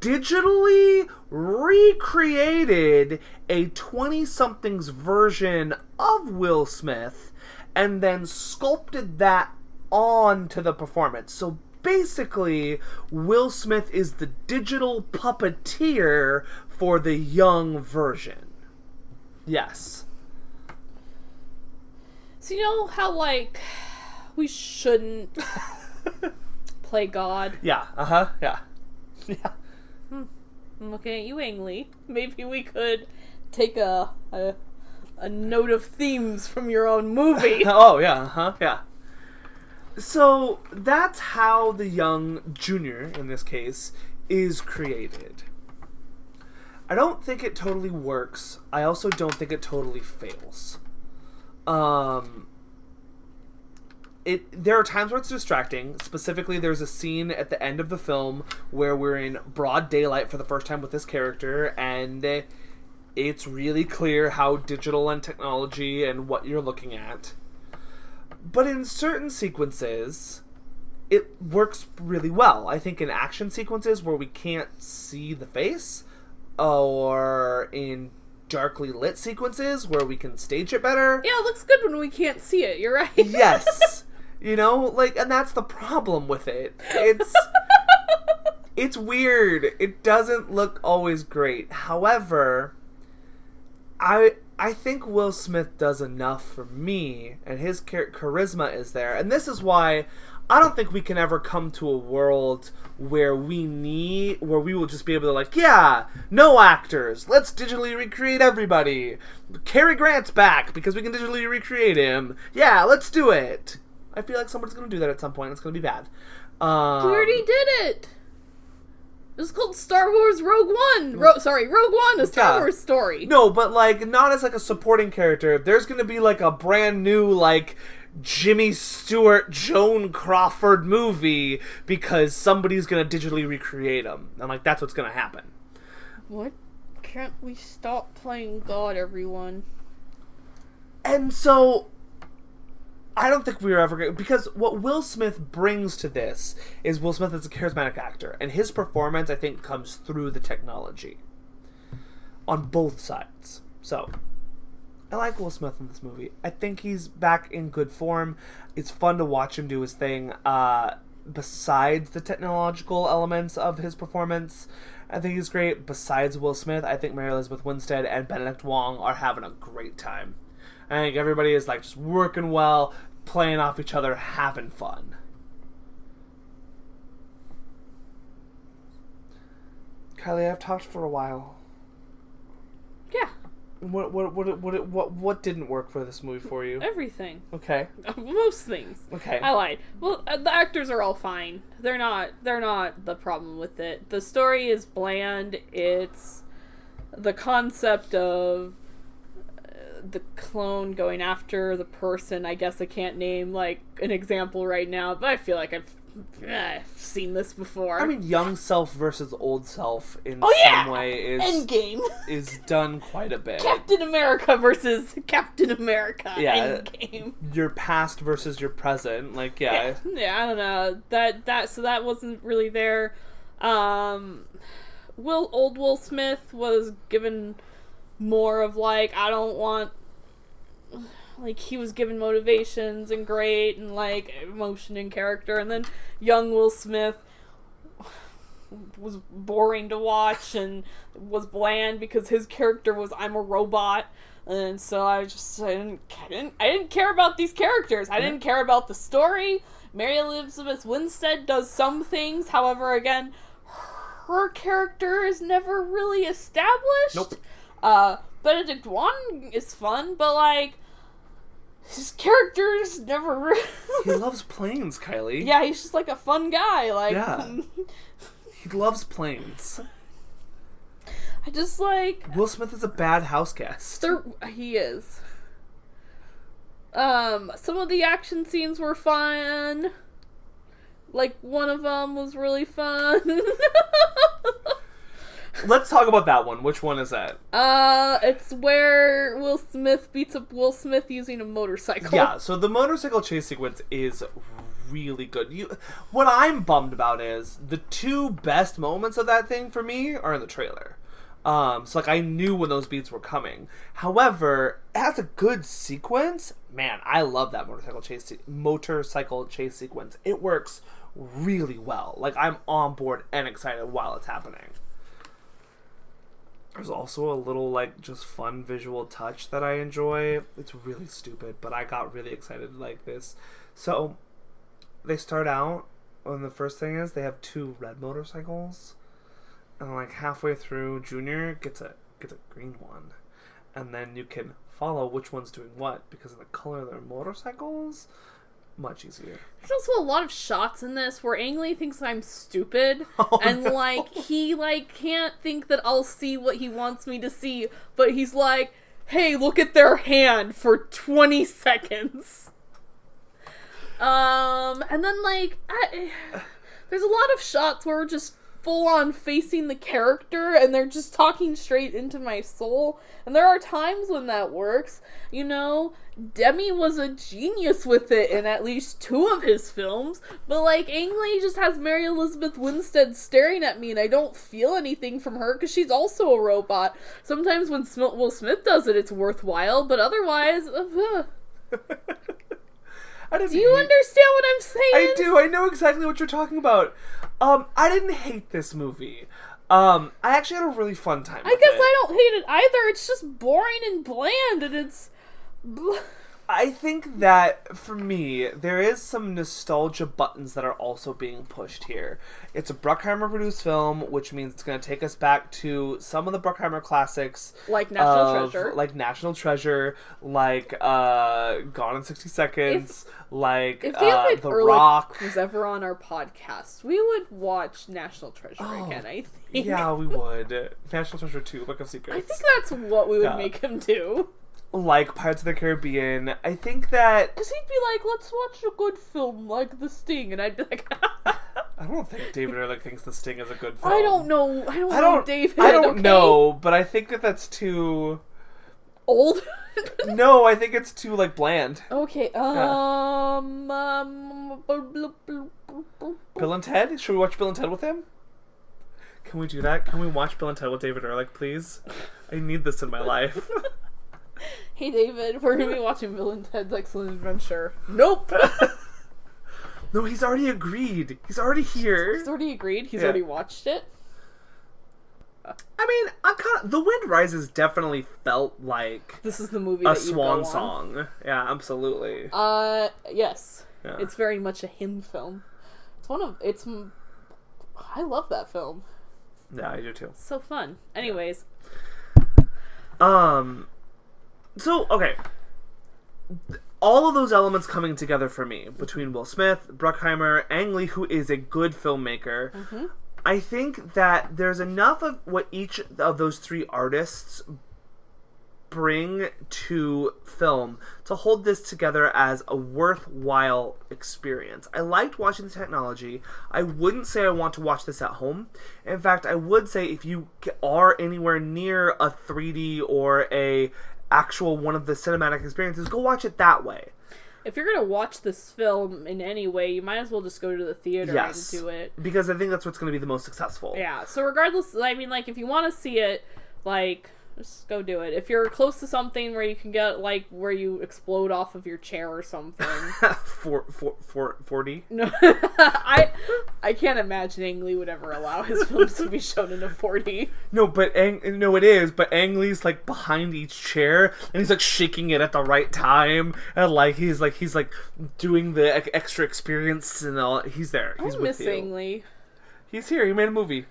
digitally recreated a 20 somethings version of Will Smith and then sculpted that onto the performance. So basically, Will Smith is the digital puppeteer for the young version. Yes. So you know how like we shouldn't [laughs] play God. Yeah. Uh huh. Yeah. Yeah. I'm looking at you, Ang Lee. [laughs] Maybe we could take a a, a note of themes from your own movie. [laughs] oh yeah. Uh huh. Yeah. So that's how the young junior, in this case, is created. I don't think it totally works. I also don't think it totally fails. Um, it there are times where it's distracting. Specifically, there's a scene at the end of the film where we're in broad daylight for the first time with this character, and it's really clear how digital and technology and what you're looking at. But in certain sequences, it works really well. I think in action sequences where we can't see the face, or in darkly lit sequences where we can stage it better. yeah, it looks good when we can't see it. You're right. Yes. [laughs] you know, like and that's the problem with it. It's [laughs] it's weird. It doesn't look always great. However, I I think Will Smith does enough for me, and his char- charisma is there. And this is why I don't think we can ever come to a world where we need where we will just be able to like, yeah, no actors. Let's digitally recreate everybody. Cary Grant's back because we can digitally recreate him. Yeah, let's do it. I feel like someone's gonna do that at some point. It's gonna be bad. Um, We already did it. It's called Star Wars Rogue One. Ro- sorry, Rogue One, a Star Yeah. Wars story. No, but like not as like a supporting character. There's gonna be like a brand new like Jimmy Stewart, Joan Crawford movie because somebody's gonna digitally recreate him. I'm like, that's what's gonna happen. What? Can't we stop playing God, everyone? And so I don't think we were ever going because what Will Smith brings to this is Will Smith is a charismatic actor, and his performance I think comes through the technology on both sides. So I like Will Smith in this movie. I think he's back in good form. It's fun to watch him do his thing. Uh, besides the technological elements of his performance, I think he's great. Besides Will Smith, I think Mary Elizabeth Winstead and Benedict Wong are having a great time. I think everybody is like just working well, playing off each other, having fun. Kylie, I've talked for a while. Yeah, What what what what what what didn't work for this movie for you? everything. Okay. [laughs] Most things. Okay. I lied. Well, uh, the actors are all fine. They're not. They're not the problem with it. The story is bland. It's the concept of the clone going after the person. I guess I can't name like an example right now, but I feel like I've, I've seen this before. I mean, young self versus old self in oh yeah, some way is Endgame. [laughs] is done quite a bit. Captain America versus Captain America. Yeah. Endgame. Your past versus your present, like yeah, yeah, I don't know that that so that wasn't really there. Um, Will old Will Smith was given more of like I don't want like he was given motivations and great and like emotion and character, and then young Will Smith was boring to watch and was bland because his character was I'm a robot. And so I just I didn't, I didn't I didn't care about these characters. I didn't care about the story. Mary Elizabeth Winstead does some things, however, again, her character is never really established. Nope. Uh, Benedict Wong is fun, but like his characters never. [laughs] He loves planes, Kylie. yeah, he's just like a fun guy. Like, Yeah. [laughs] he loves planes. I just like Will Smith is a bad house guest. He is. Um, some of the action scenes were fun. Like one of them was really fun. [laughs] Let's talk about that one. Which one is that? uh, it's where Will Smith beats up Will Smith using a motorcycle. Yeah, [laughs] so the motorcycle chase sequence is really good. You, what I'm bummed about is the two best moments of that thing for me are in the trailer. Um, so like I knew when those beats were coming. However, it has a good sequence. Man, I love that motorcycle chase se- motorcycle chase sequence. It works really well. Like I'm on board and excited while it's happening. There's also a little like just fun visual touch that I enjoy. It's really stupid, but I got really excited like this. So they start out and the first thing is they have two red motorcycles. And like halfway through Junior gets a gets a green one. And then you can follow which one's doing what because of the color of their motorcycles. Much easier. There's also a lot of shots in this where Ang Lee thinks I'm stupid, [laughs] Oh, and no. like he like can't think that I'll see what he wants me to see, but he's like, "Hey, look at their hand for 20 seconds." Um, and then like I, there's a lot of shots where we're just full on facing the character and they're just talking straight into my soul. And there are times when that works. You know, Demme was a genius with it in at least two of his films, but like Ang Lee just has Mary Elizabeth Winstead staring at me and I don't feel anything from her because she's also a robot. Sometimes when Sm- Will Smith does it, it's worthwhile, but otherwise, uh, [laughs] I didn't do you hate- understand what I'm saying? I do. I know exactly what you're talking about. Um, I didn't hate this movie. Um, I actually had a really fun time. I guess it. I don't hate it either. It's just boring and bland, and it's. [laughs] I think that for me, there is some nostalgia buttons that are also being pushed here. It's a Bruckheimer produced film, which means it's going to take us back to some of the Bruckheimer classics, Like National of- Treasure. like National Treasure, like uh, Gone in sixty seconds, like If uh, The Rock. was ever on our podcast, we would watch National Treasure Oh, again. I think. Yeah, we would. National Treasure Two, Book of Secrets. I think that's what we would Yeah. make him do. Like Pirates of the Caribbean. I think that Because he'd be like, "Let's watch a good film like The Sting," and I'd be like, [laughs] I don't think David Ehrlich thinks The Sting is a good film. "I don't know. I don't, I don't. know, David. I don't okay? know, but I think that that's too. Old. [laughs] No, I think it's too like bland. okay. Um. um Bill and Ted. Should we watch Bill and Ted with him? Can we do that? Can we watch Bill and Ted with David Ehrlich, please? I need this in my life. [laughs] [laughs] hey, David. We're gonna be watching Bill and Ted's Excellent Adventure. Nope. [laughs] no, he's already agreed. He's already here. He's already agreed. He's Yeah. already watched it. I mean, I kind of The Wind Rises definitely felt like This is the movie a that swan song. Yeah, absolutely. Uh, yes. Yeah. It's very much a hymn film. It's one of it's. I love that film. Yeah, I do too. So fun. Anyways, Um, so okay, all of those elements coming together for me between Will Smith, Bruckheimer, Ang Lee, who is a good filmmaker. Mm-hmm. I think that there's enough of what each of those three artists bring to film to hold this together as a worthwhile experience. I liked watching the technology. I wouldn't say I want to watch this at home. In fact, I would say if you are anywhere near a 3D or a actual one of the cinematic experiences, go watch it that way. if you're gonna watch this film in any way, you might as well just go to the theater Yes. and do it. Because I think that's what's going to be the most successful. Yeah. So regardless, I mean, like, if you want to see it, like, just go do it. If you're close to something where you can get like where you explode off of your chair or something. [laughs] for, for, for 4D? [laughs] No, [laughs] I I can't imagine Ang Lee would ever allow his films to be shown in a 4D. No, but Ang, no, it is. But Ang Lee's like behind each chair, and he's like shaking it at the right time, and like he's like he's like doing the extra experience and all. He's there. He's I with miss you. Ang Lee. He's here. He made a movie.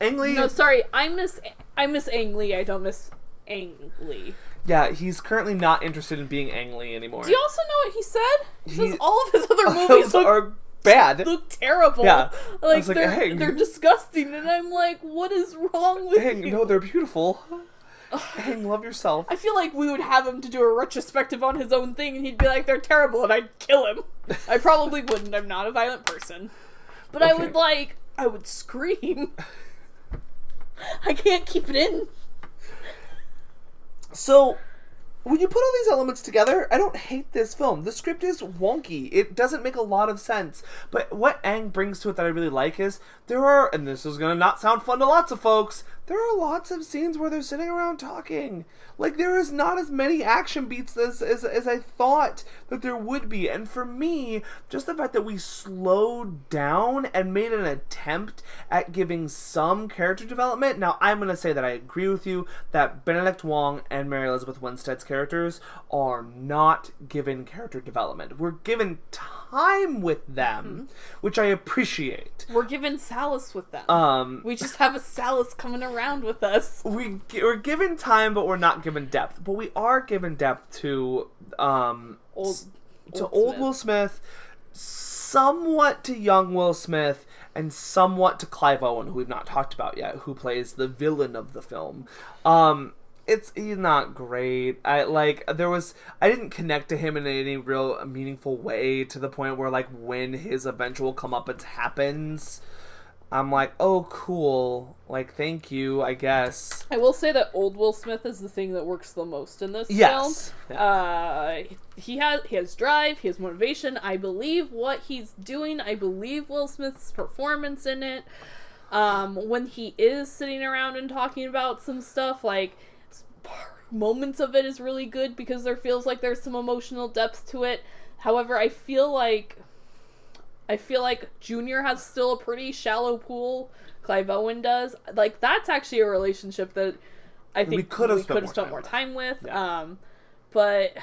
Ang Lee. No, sorry, I miss I miss Ang Lee. I don't miss Ang Lee. yeah, he's currently not interested in being Ang Lee anymore. Do you also know what he said? He, He- says all of his other [laughs] movies look, are bad. look terrible. Yeah. Like, like, they're they're disgusting, and I'm like, what is wrong with Ang, you? no, they're beautiful. [laughs] Ang, love yourself. I feel like we would have him to do a retrospective on his own thing, and he'd be like, "They're terrible," and I'd kill him. I probably wouldn't. I'm not a violent person, but I would like, I would scream. [laughs] [laughs] I can't keep it in. So, when you put all these elements together, I don't hate this film. The script is wonky. It doesn't make a lot of sense. But what Ang brings to it that I really like is there are, and this is going to not sound fun to lots of folks, there are lots of scenes where they're sitting around talking. Like there is not as many action beats as, as as I thought that there would be. And for me, just the fact that we slowed down and made an attempt at giving some character development. Now, I'm to say that I agree with you that Benedict Wong and Mary Elizabeth Winstead's characters are not given character development. We're given time with them, which I appreciate. We're given Salus with them. Um, we just have a Salus coming around with us. we we're given time, but we're not given depth. But we are given depth to um Old, to old old. Will Smith, somewhat to young Will Smith, and somewhat to Clive Owen, who we've not talked about yet, who plays the villain of the film. Um, it's he's not great. I like there was I didn't connect to him in any real meaningful way to the point where like when his eventual comeuppance happens. I'm like, oh, cool. Like, thank you, I guess. I will say that old Will Smith is the thing that works the most in this Yes. film. Uh, he has he has drive, he has motivation. I believe what he's doing. I believe Will Smith's performance in it. Um, when he is sitting around and talking about some stuff, like moments of it is really good because there feels like there's some emotional depth to it. However, I feel like I feel like Junior has still a pretty shallow pool. Clive Owen does. Like that's actually a relationship that I think We could have spent more spent time more with. time with. Yeah. Um, but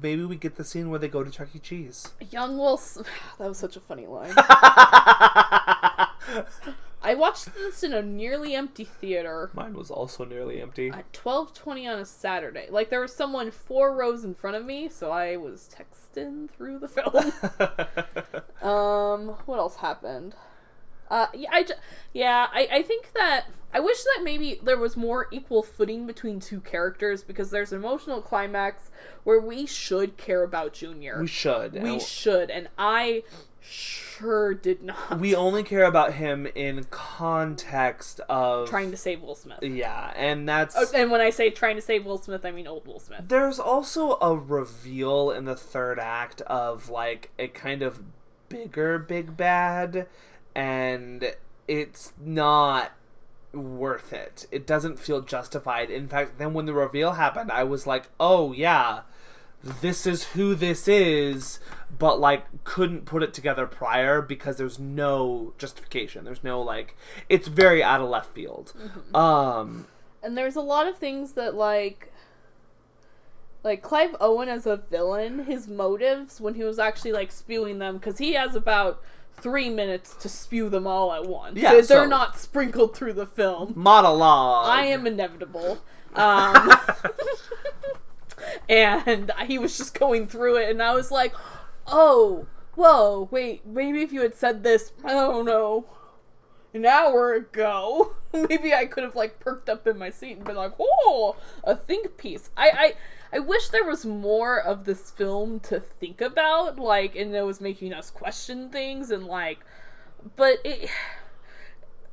Maybe we get the scene where they go to Chuck E. Cheese. young Will, [sighs] that was such a funny line. [laughs] I watched this in a nearly empty theater Mine was also nearly empty. at twelve twenty on a Saturday. Like there was someone four rows in front of me, so I was texting through the [laughs] film. Um, what else happened? Uh, yeah, I, ju- yeah, I, I think that I wish that maybe there was more equal footing between two characters because there's an emotional climax where we should care about Junior. we should. We and should, and I sure did not. we only care about him in context of trying to save Will Smith. Yeah, and that's Oh, and when I say trying to save Will Smith, I mean old Will Smith. there's also a reveal in the third act of like a kind of bigger big bad and it's not worth it. It doesn't feel justified. In fact, then when the reveal happened, I was like, "Oh yeah, this is who this is," but like couldn't put it together prior because there's no justification. There's no like it's very out of left field. Um And there's a lot of things that like like Clive Owen as a villain, his motives when he was actually like spewing them cuz he has about 3 minutes to spew them all at once. Yeah, So they're so- not sprinkled through the film. monologue. I am inevitable. [laughs] Um [laughs] and he was just going through it and I was like, "Oh, whoa, wait, maybe if you had said this, I don't know, an hour ago, [laughs] maybe I could have like perked up in my seat and been like, "Oh, a think piece." I I I wish there was more of this film to think about, like, and it was making us question things and like, but it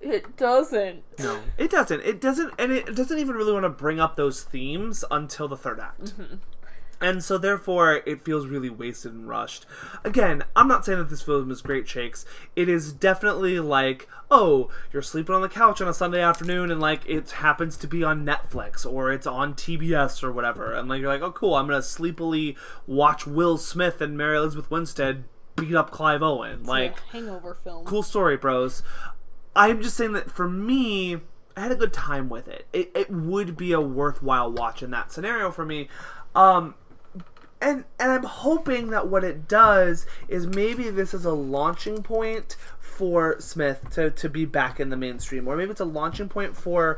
it doesn't. No, it doesn't. It doesn't, and it doesn't even really want to bring up those themes until the third act. Mm-hmm. And so, therefore, it feels really wasted and rushed. Again, I'm not saying that this film is great shakes. It is definitely like, oh, you're sleeping on the couch on a Sunday afternoon, and like it happens to be on Netflix or it's on TBS or whatever, and like you're like, oh, cool, I'm gonna sleepily watch Will Smith and Mary Elizabeth Winstead beat up Clive Owen. Like, a hangover film. cool story, bros. I'm just saying that for me, I had a good time with it. It, it would be a worthwhile watch in that scenario for me. Um, and and I'm hoping that what it does is maybe this is a launching point for Smith to, to be back in the mainstream, or maybe it's a launching point for.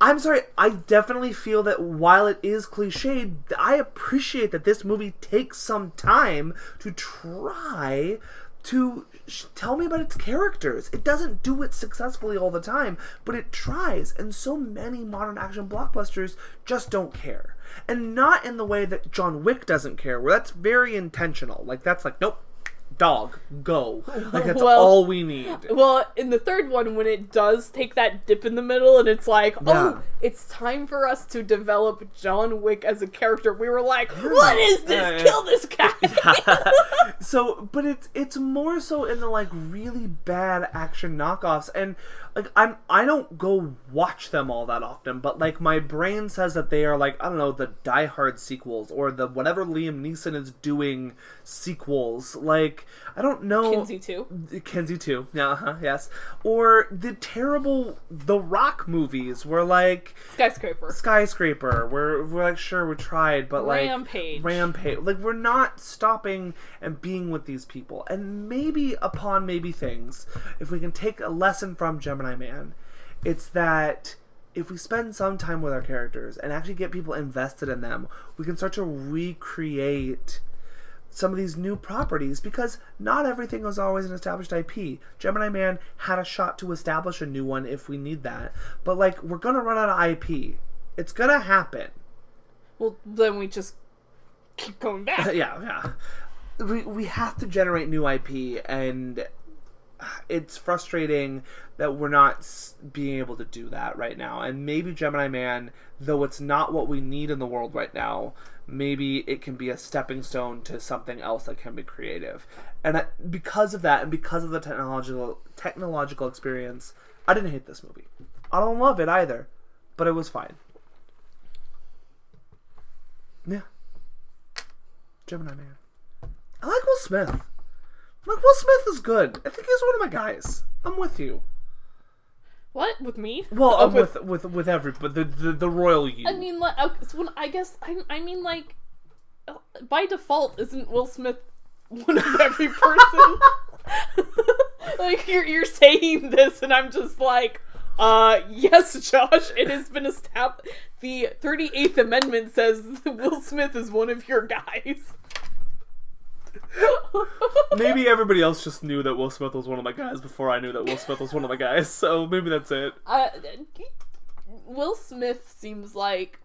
I'm sorry, I definitely feel that while it is cliched, I appreciate that this movie takes some time to try to tell me about its characters. It doesn't do it successfully all the time, but it tries. And so many modern action blockbusters just don't care. And not in the way that John Wick doesn't care, where that's very intentional. Like, that's like, nope, dog, go. [laughs] Like that's Well- all we need. Well, in the third one, when it does take that dip in the middle, and it's like, oh, Yeah. oh, it's time for us to develop John Wick as a character, we were like, what is this? Yeah, yeah. Kill this guy! [laughs] [laughs] so but it's it's more so in the like really bad action knockoffs and like i'm i don't go watch them all that often but like my brain says that they are like i don't know the die hard sequels or the whatever liam neeson is doing sequels like i don't know Kinsey too. Kinsey too. Yeah, uh-huh, yes. Or the terrible The Rock movies where like Skyscraper. skyscraper we're, we're like sure we tried but like Rampage. rampage like we're not stopping and being with these people and maybe upon maybe things if we can take a lesson from gemini man it's that if we spend some time with our characters and actually get people invested in them we can start to recreate some of these new properties because not everything is always an established IP. Gemini Man had a shot to establish a new one if we need that. But like we're gonna run out of IP. It's gonna happen. Well, then we just keep going back. [laughs] yeah, yeah. We we have to generate new IP and it's frustrating that we're not being able to do that right now. And maybe Gemini Man, though it's not what we need in the world right now, maybe it can be a stepping stone to something else that can be creative. And I, because of that, and because of the technological technological experience, I didn't hate this movie. I don't love it either, but it was fine. Yeah, Gemini Man. I like Will Smith. Like Will Smith is good. I think he's one of my guys. I'm with you. What with me? Well, Oh, I'm with with with every but the the, the royal you. I mean, like, when, I guess I, I mean, like, uh, by default, isn't Will Smith one of every person? [laughs] like, you're you're saying this, and I'm just like, uh, yes, Josh. It has been established. The 38th Amendment says [laughs] Will Smith is one of your guys. [laughs] maybe everybody else just knew that Will Smith was one of my guys before I knew that Will Smith was one of my guys. So maybe that's it. Uh, Will Smith seems like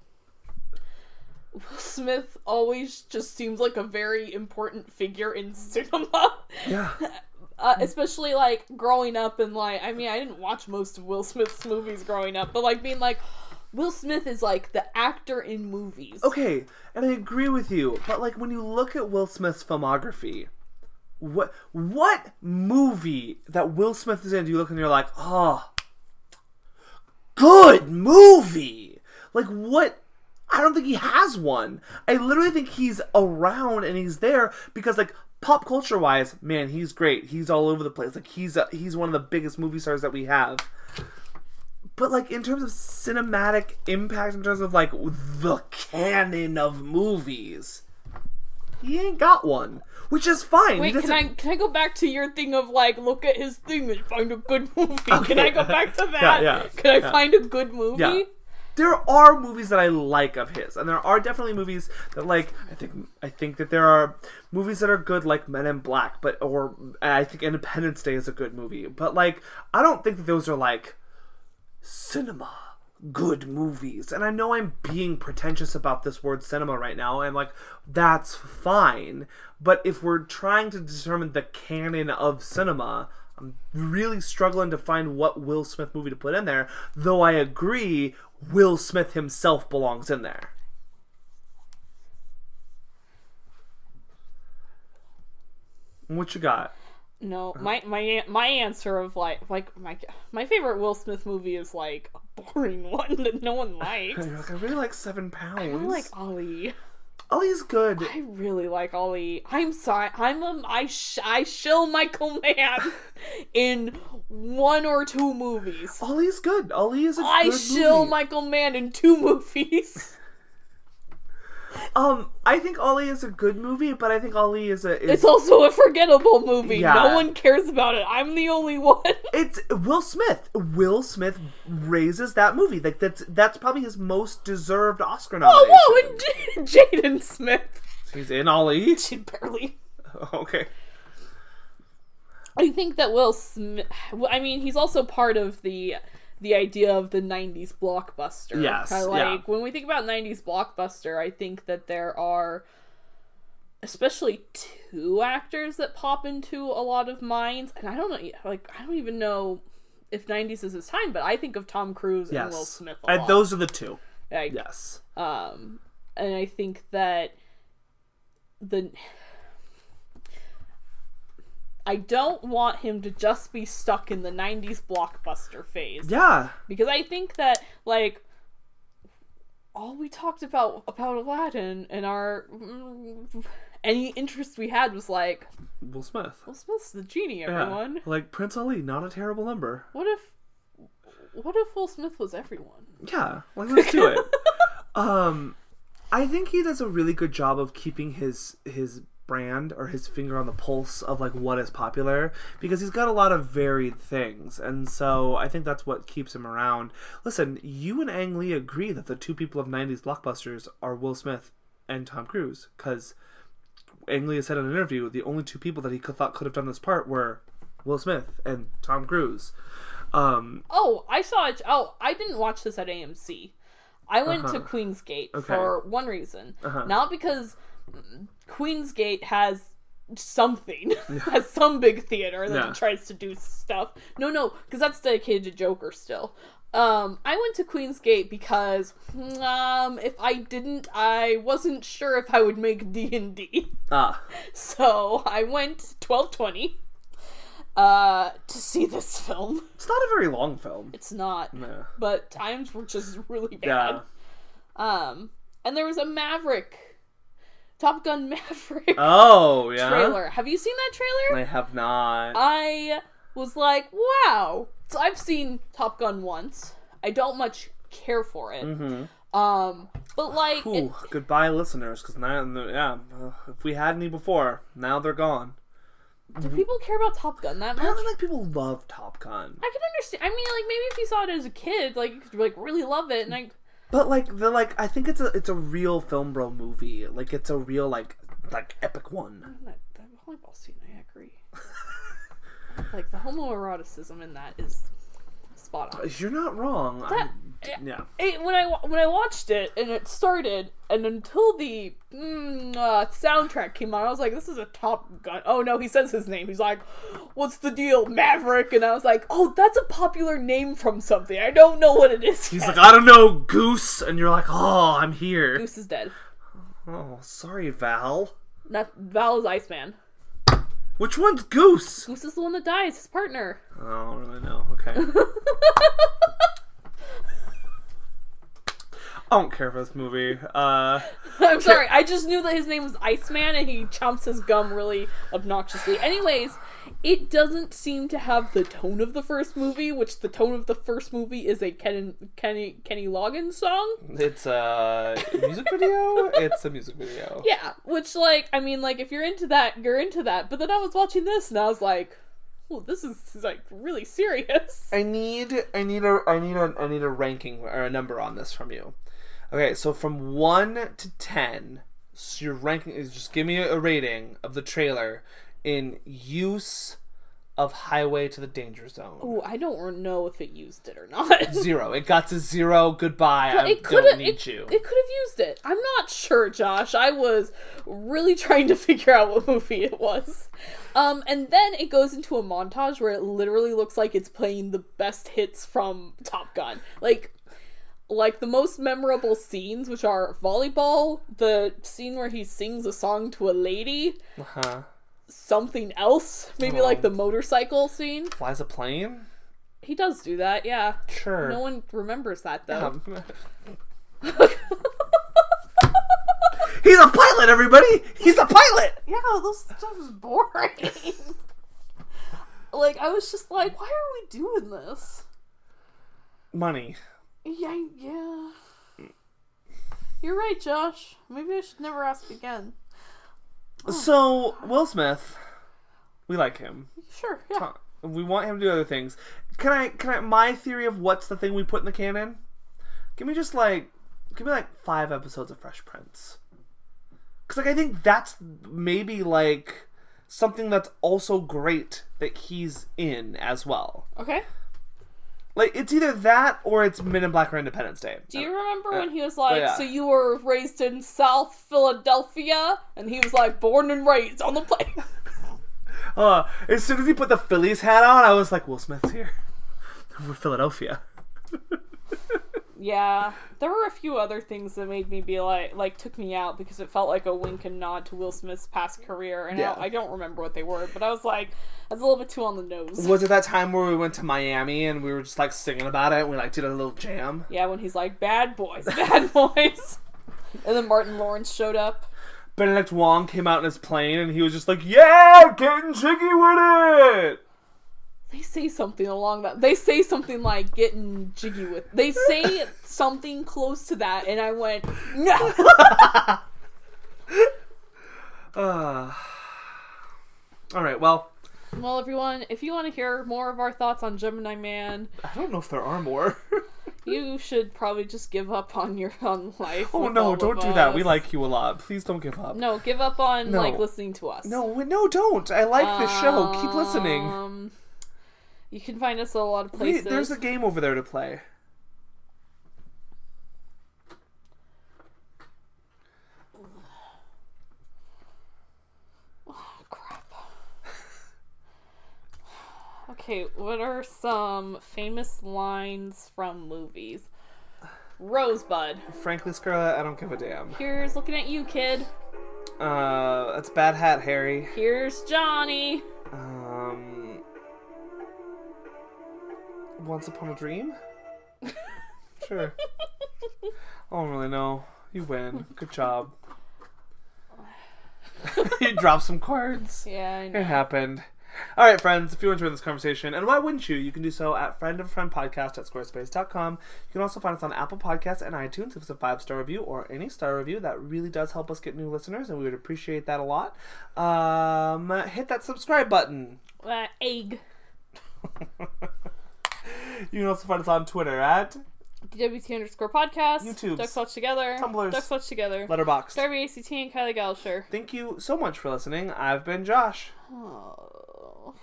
Will Smith always just seems like a very important figure in cinema. Yeah. [laughs] Uh, especially like growing up and like I mean I didn't watch most of Will Smith's movies growing up, but like being like Will Smith is like the actor in movies. Okay, and I agree with you, but like when you look at Will Smith's filmography, what what movie that Will Smith is in do you look and you're like, oh, good movie? Like what? I don't think he has one. I literally think he's around and he's there because like pop culture wise, man, he's great. He's all over the place. Like he's a, he's one of the biggest movie stars that we have but like in terms of cinematic impact in terms of like the canon of movies he ain't got one which is fine Wait, can I can I go back to your thing of like look at his thing and find a good movie? Can I go back to [laughs] that? yeah, Can I yeah. find a good movie? yeah there are movies that I like of his, and there are definitely movies that like I think I think that there are movies that are good like Men in Black, but or I think Independence Day is a good movie, but like I don't think that those are like cinema good movies. And I know I'm being pretentious about this word cinema right now, and like that's fine. But if we're trying to determine the canon of cinema, I'm really struggling to find what Will Smith movie to put in there, though I agree Will Smith himself belongs in there. What you got? No, Uh-huh. my my my answer of like like my my favorite Will Smith movie is like a boring [laughs] one that no one likes. Like, I really like Seven Pounds. I really like Ali. Ali's good. I really like Ali. I'm sorry. I'm a I sh- I shill Michael [laughs] Mann in one or two movies. Ali's good. Ali is a I shill movie. Michael Mann in two [laughs] movies. Um, I think Ali is a good movie, but I think Ali is a is It's also a forgettable movie. Yeah. No one cares about it. I'm the only one. [laughs] it's Will Smith. Will Smith raises that movie. Like that's that's probably his most deserved Oscar nomination. Oh, whoa, and J- [laughs] Jaden Smith. He's in Ali. [laughs] She barely. Okay. I think that Will Smith. I mean, he's also part of the the idea of the '90s blockbuster. Yes, I yeah. like when we think about '90s blockbuster. I think that there are especially two actors that pop into a lot of minds, and I don't know, like I don't even know if '90s is his time, but I think of Tom Cruise and Will Smith. And those are the two. Like, Yes. um, and I think that the I don't want him to just be stuck in the '90s blockbuster phase Yeah. because I think that like all we talked about about Aladdin and our mm, any interest we had was like Will Smith. Will Smith's the genie. Yeah. Everyone, Like Prince Ali, not a terrible number. what if what if Will Smith was everyone? Yeah, like let's do it. [laughs] um, I think he does a really good job of keeping his his brand or his finger on the pulse of like what is popular because he's got a lot of varied things, and so I think that's what keeps him around. Listen, you and Ang Lee agree that the two people of '90s blockbusters are Will Smith and Tom Cruise because Ang Lee has said in an interview the only two people that he could, thought could have done this part were Will Smith and Tom Cruise. Um, Oh, I saw it. Oh, I didn't watch this at AMC. I went to Uh-huh. Queensgate Okay. for one reason, Uh-huh. not because Queensgate has something, [laughs] has some big theater that Yeah. tries to do stuff. No, no, because that's dedicated to Joker still. Um, I went to Queensgate because um, if I didn't, I wasn't sure if I would make D and D. ah, [laughs] So I went twelve twenty uh, to see this film. it's not a very long film. It's not Yeah. but times were just really Yeah. bad. Um, and there was a Maverick, Top Gun Maverick Oh, [laughs] yeah. trailer. Have you seen that trailer? I have not. I was like, wow. So I've seen Top Gun once. I don't much care for it. mm-hmm. Um, but like, it, goodbye, listeners. Because now, yeah, uh, if we had any before, now they're gone. do people care about Top Gun that much? Apparently, like people love Top Gun, I can understand. I mean, like maybe if you saw it as a kid, like you could like really love it, and I but like they're like I think it's a it's a real film bro movie. Like it's a real like like epic one. that, that volleyball scene, I agree. [laughs] like the homoeroticism in that is spot on. You're not wrong. That- yeah. It, when I when I watched it and it started and until the mm, uh, soundtrack came on, I was like, "This is a Top Gun." Oh no, he says his name. He's like, "What's the deal, Maverick?" And I was like, "Oh, that's a popular name from something. I don't know what it is." He's yet." like, I don't know, Goose, and you're like, oh, I'm here. Goose is dead. Oh, sorry, Val. Not Val is Iceman. Which one's Goose? Goose is the one that dies. His partner. I don't really know. Okay. [laughs] I don't care for this movie. Uh, [laughs] I'm sorry. I just knew that his name was Iceman and he chomps his gum really obnoxiously. Anyways, it doesn't seem to have the tone of the first movie, which the tone of the first movie is a Ken, Kenny Kenny Loggins song. it's a music video. It's a music video. [laughs] Yeah, which like I mean like if you're into that, you're into that. But then I was watching this and I was like, "Well, this is like really serious." I need, I need a, I need a, I need a ranking or a number on this from you. Okay, so from one to ten, so your ranking is just give me a rating of the trailer in use of Highway to the Danger Zone. Ooh, I don't know if it used it or not. [laughs] Zero. It got to zero. Goodbye. I it don't need it, you. it could have used it. I'm not sure, Josh. I was really [laughs] trying to figure out what movie it was. Um, and then it goes into a montage where it literally looks like it's playing the best hits from Top Gun. Like like the most memorable scenes, which are volleyball, the scene where he sings a song to a lady, huh? something else, maybe Oh. like the motorcycle scene. Flies a plane? He does do that, yeah. Sure. No one remembers that though. Um, [laughs] He's a pilot, everybody. He's a pilot. Yeah, this stuff is boring. [laughs] like, I was just like, why are we doing this? Money. Yeah, yeah. You're right, Josh. Maybe I should never ask again. So Will Smith, we like him. Sure, yeah. We want him to do other things. Can I? Can I? My theory of what's the thing we put in the canon? Give me just like, give me like five episodes of Fresh Prince. Cause like I think that's maybe like something that's also great that he's in as well. Okay. Like it's either that or it's Men in Black or Independence Day. Do you remember when he was like, yeah. "So you were raised in South Philadelphia?" And he was like, "Born and raised on the plane." [laughs] Uh, as soon as he put the Phillies hat on, I was like, Will Smith's here. [laughs] We're Philadelphia. [laughs] yeah, there were a few other things that made me be like, like took me out because it felt like a wink and nod to Will Smith's past career, and Yeah. I, I don't remember what they were, but I was like, that's a little bit too on the nose. Was it that time where we went to Miami and we were just like singing about it? And we like did a little jam. Yeah, when he's like, "Bad boys, bad [laughs] boys," and then Martin Lawrence showed up. Benedict Wong came out in his plane and he was just like, "Yeah, getting jiggy with it." They say something along that. They say something like getting jiggy with. They say something close to that, and I went, no. [sighs] Uh, all right. Well, well, everyone, if you want to hear more of our thoughts on Gemini Man, I don't know if there are more. [laughs] you should probably just give up on your own life. oh no, don't do that. We like you a lot. Please don't give up. No, give up on No. like listening to us. No, no, don't. I like this show. Keep listening. You can find us at a lot of Wait, places. there's a game over there to play. crap. [sighs] okay, what are some famous lines from movies? Rosebud. Frankly, Scarlett, I don't give a damn. Here's looking at you, kid. Uh, that's Bad Hat Harry. Here's Johnny. Um, Once Upon a Dream. [laughs] sure. I don't really know. You win. Good job. [laughs] you dropped some cards. Yeah, I know. It happened. All right, friends, if you enjoyed this conversation, and why wouldn't you? You can do so at friend of a friend podcast at squarespace.com. You can also find us on Apple Podcasts and iTunes if it's a five star review or any star review. That really does help us get new listeners, and we would appreciate that a lot. Um, hit that subscribe button. Uh, egg. [laughs] [laughs] You can also find us on Twitter at DWT underscore podcast. YouTube, Ducks Watch Together. Tumblrs. Ducks Watch Together. Letterboxd, Darby ACT and Kylie Gallagher. Thank you so much for listening. I've been Josh. Oh.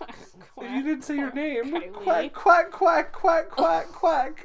[laughs] You didn't say your name. Kylie. Quack, quack, quack, quack, quack, quack.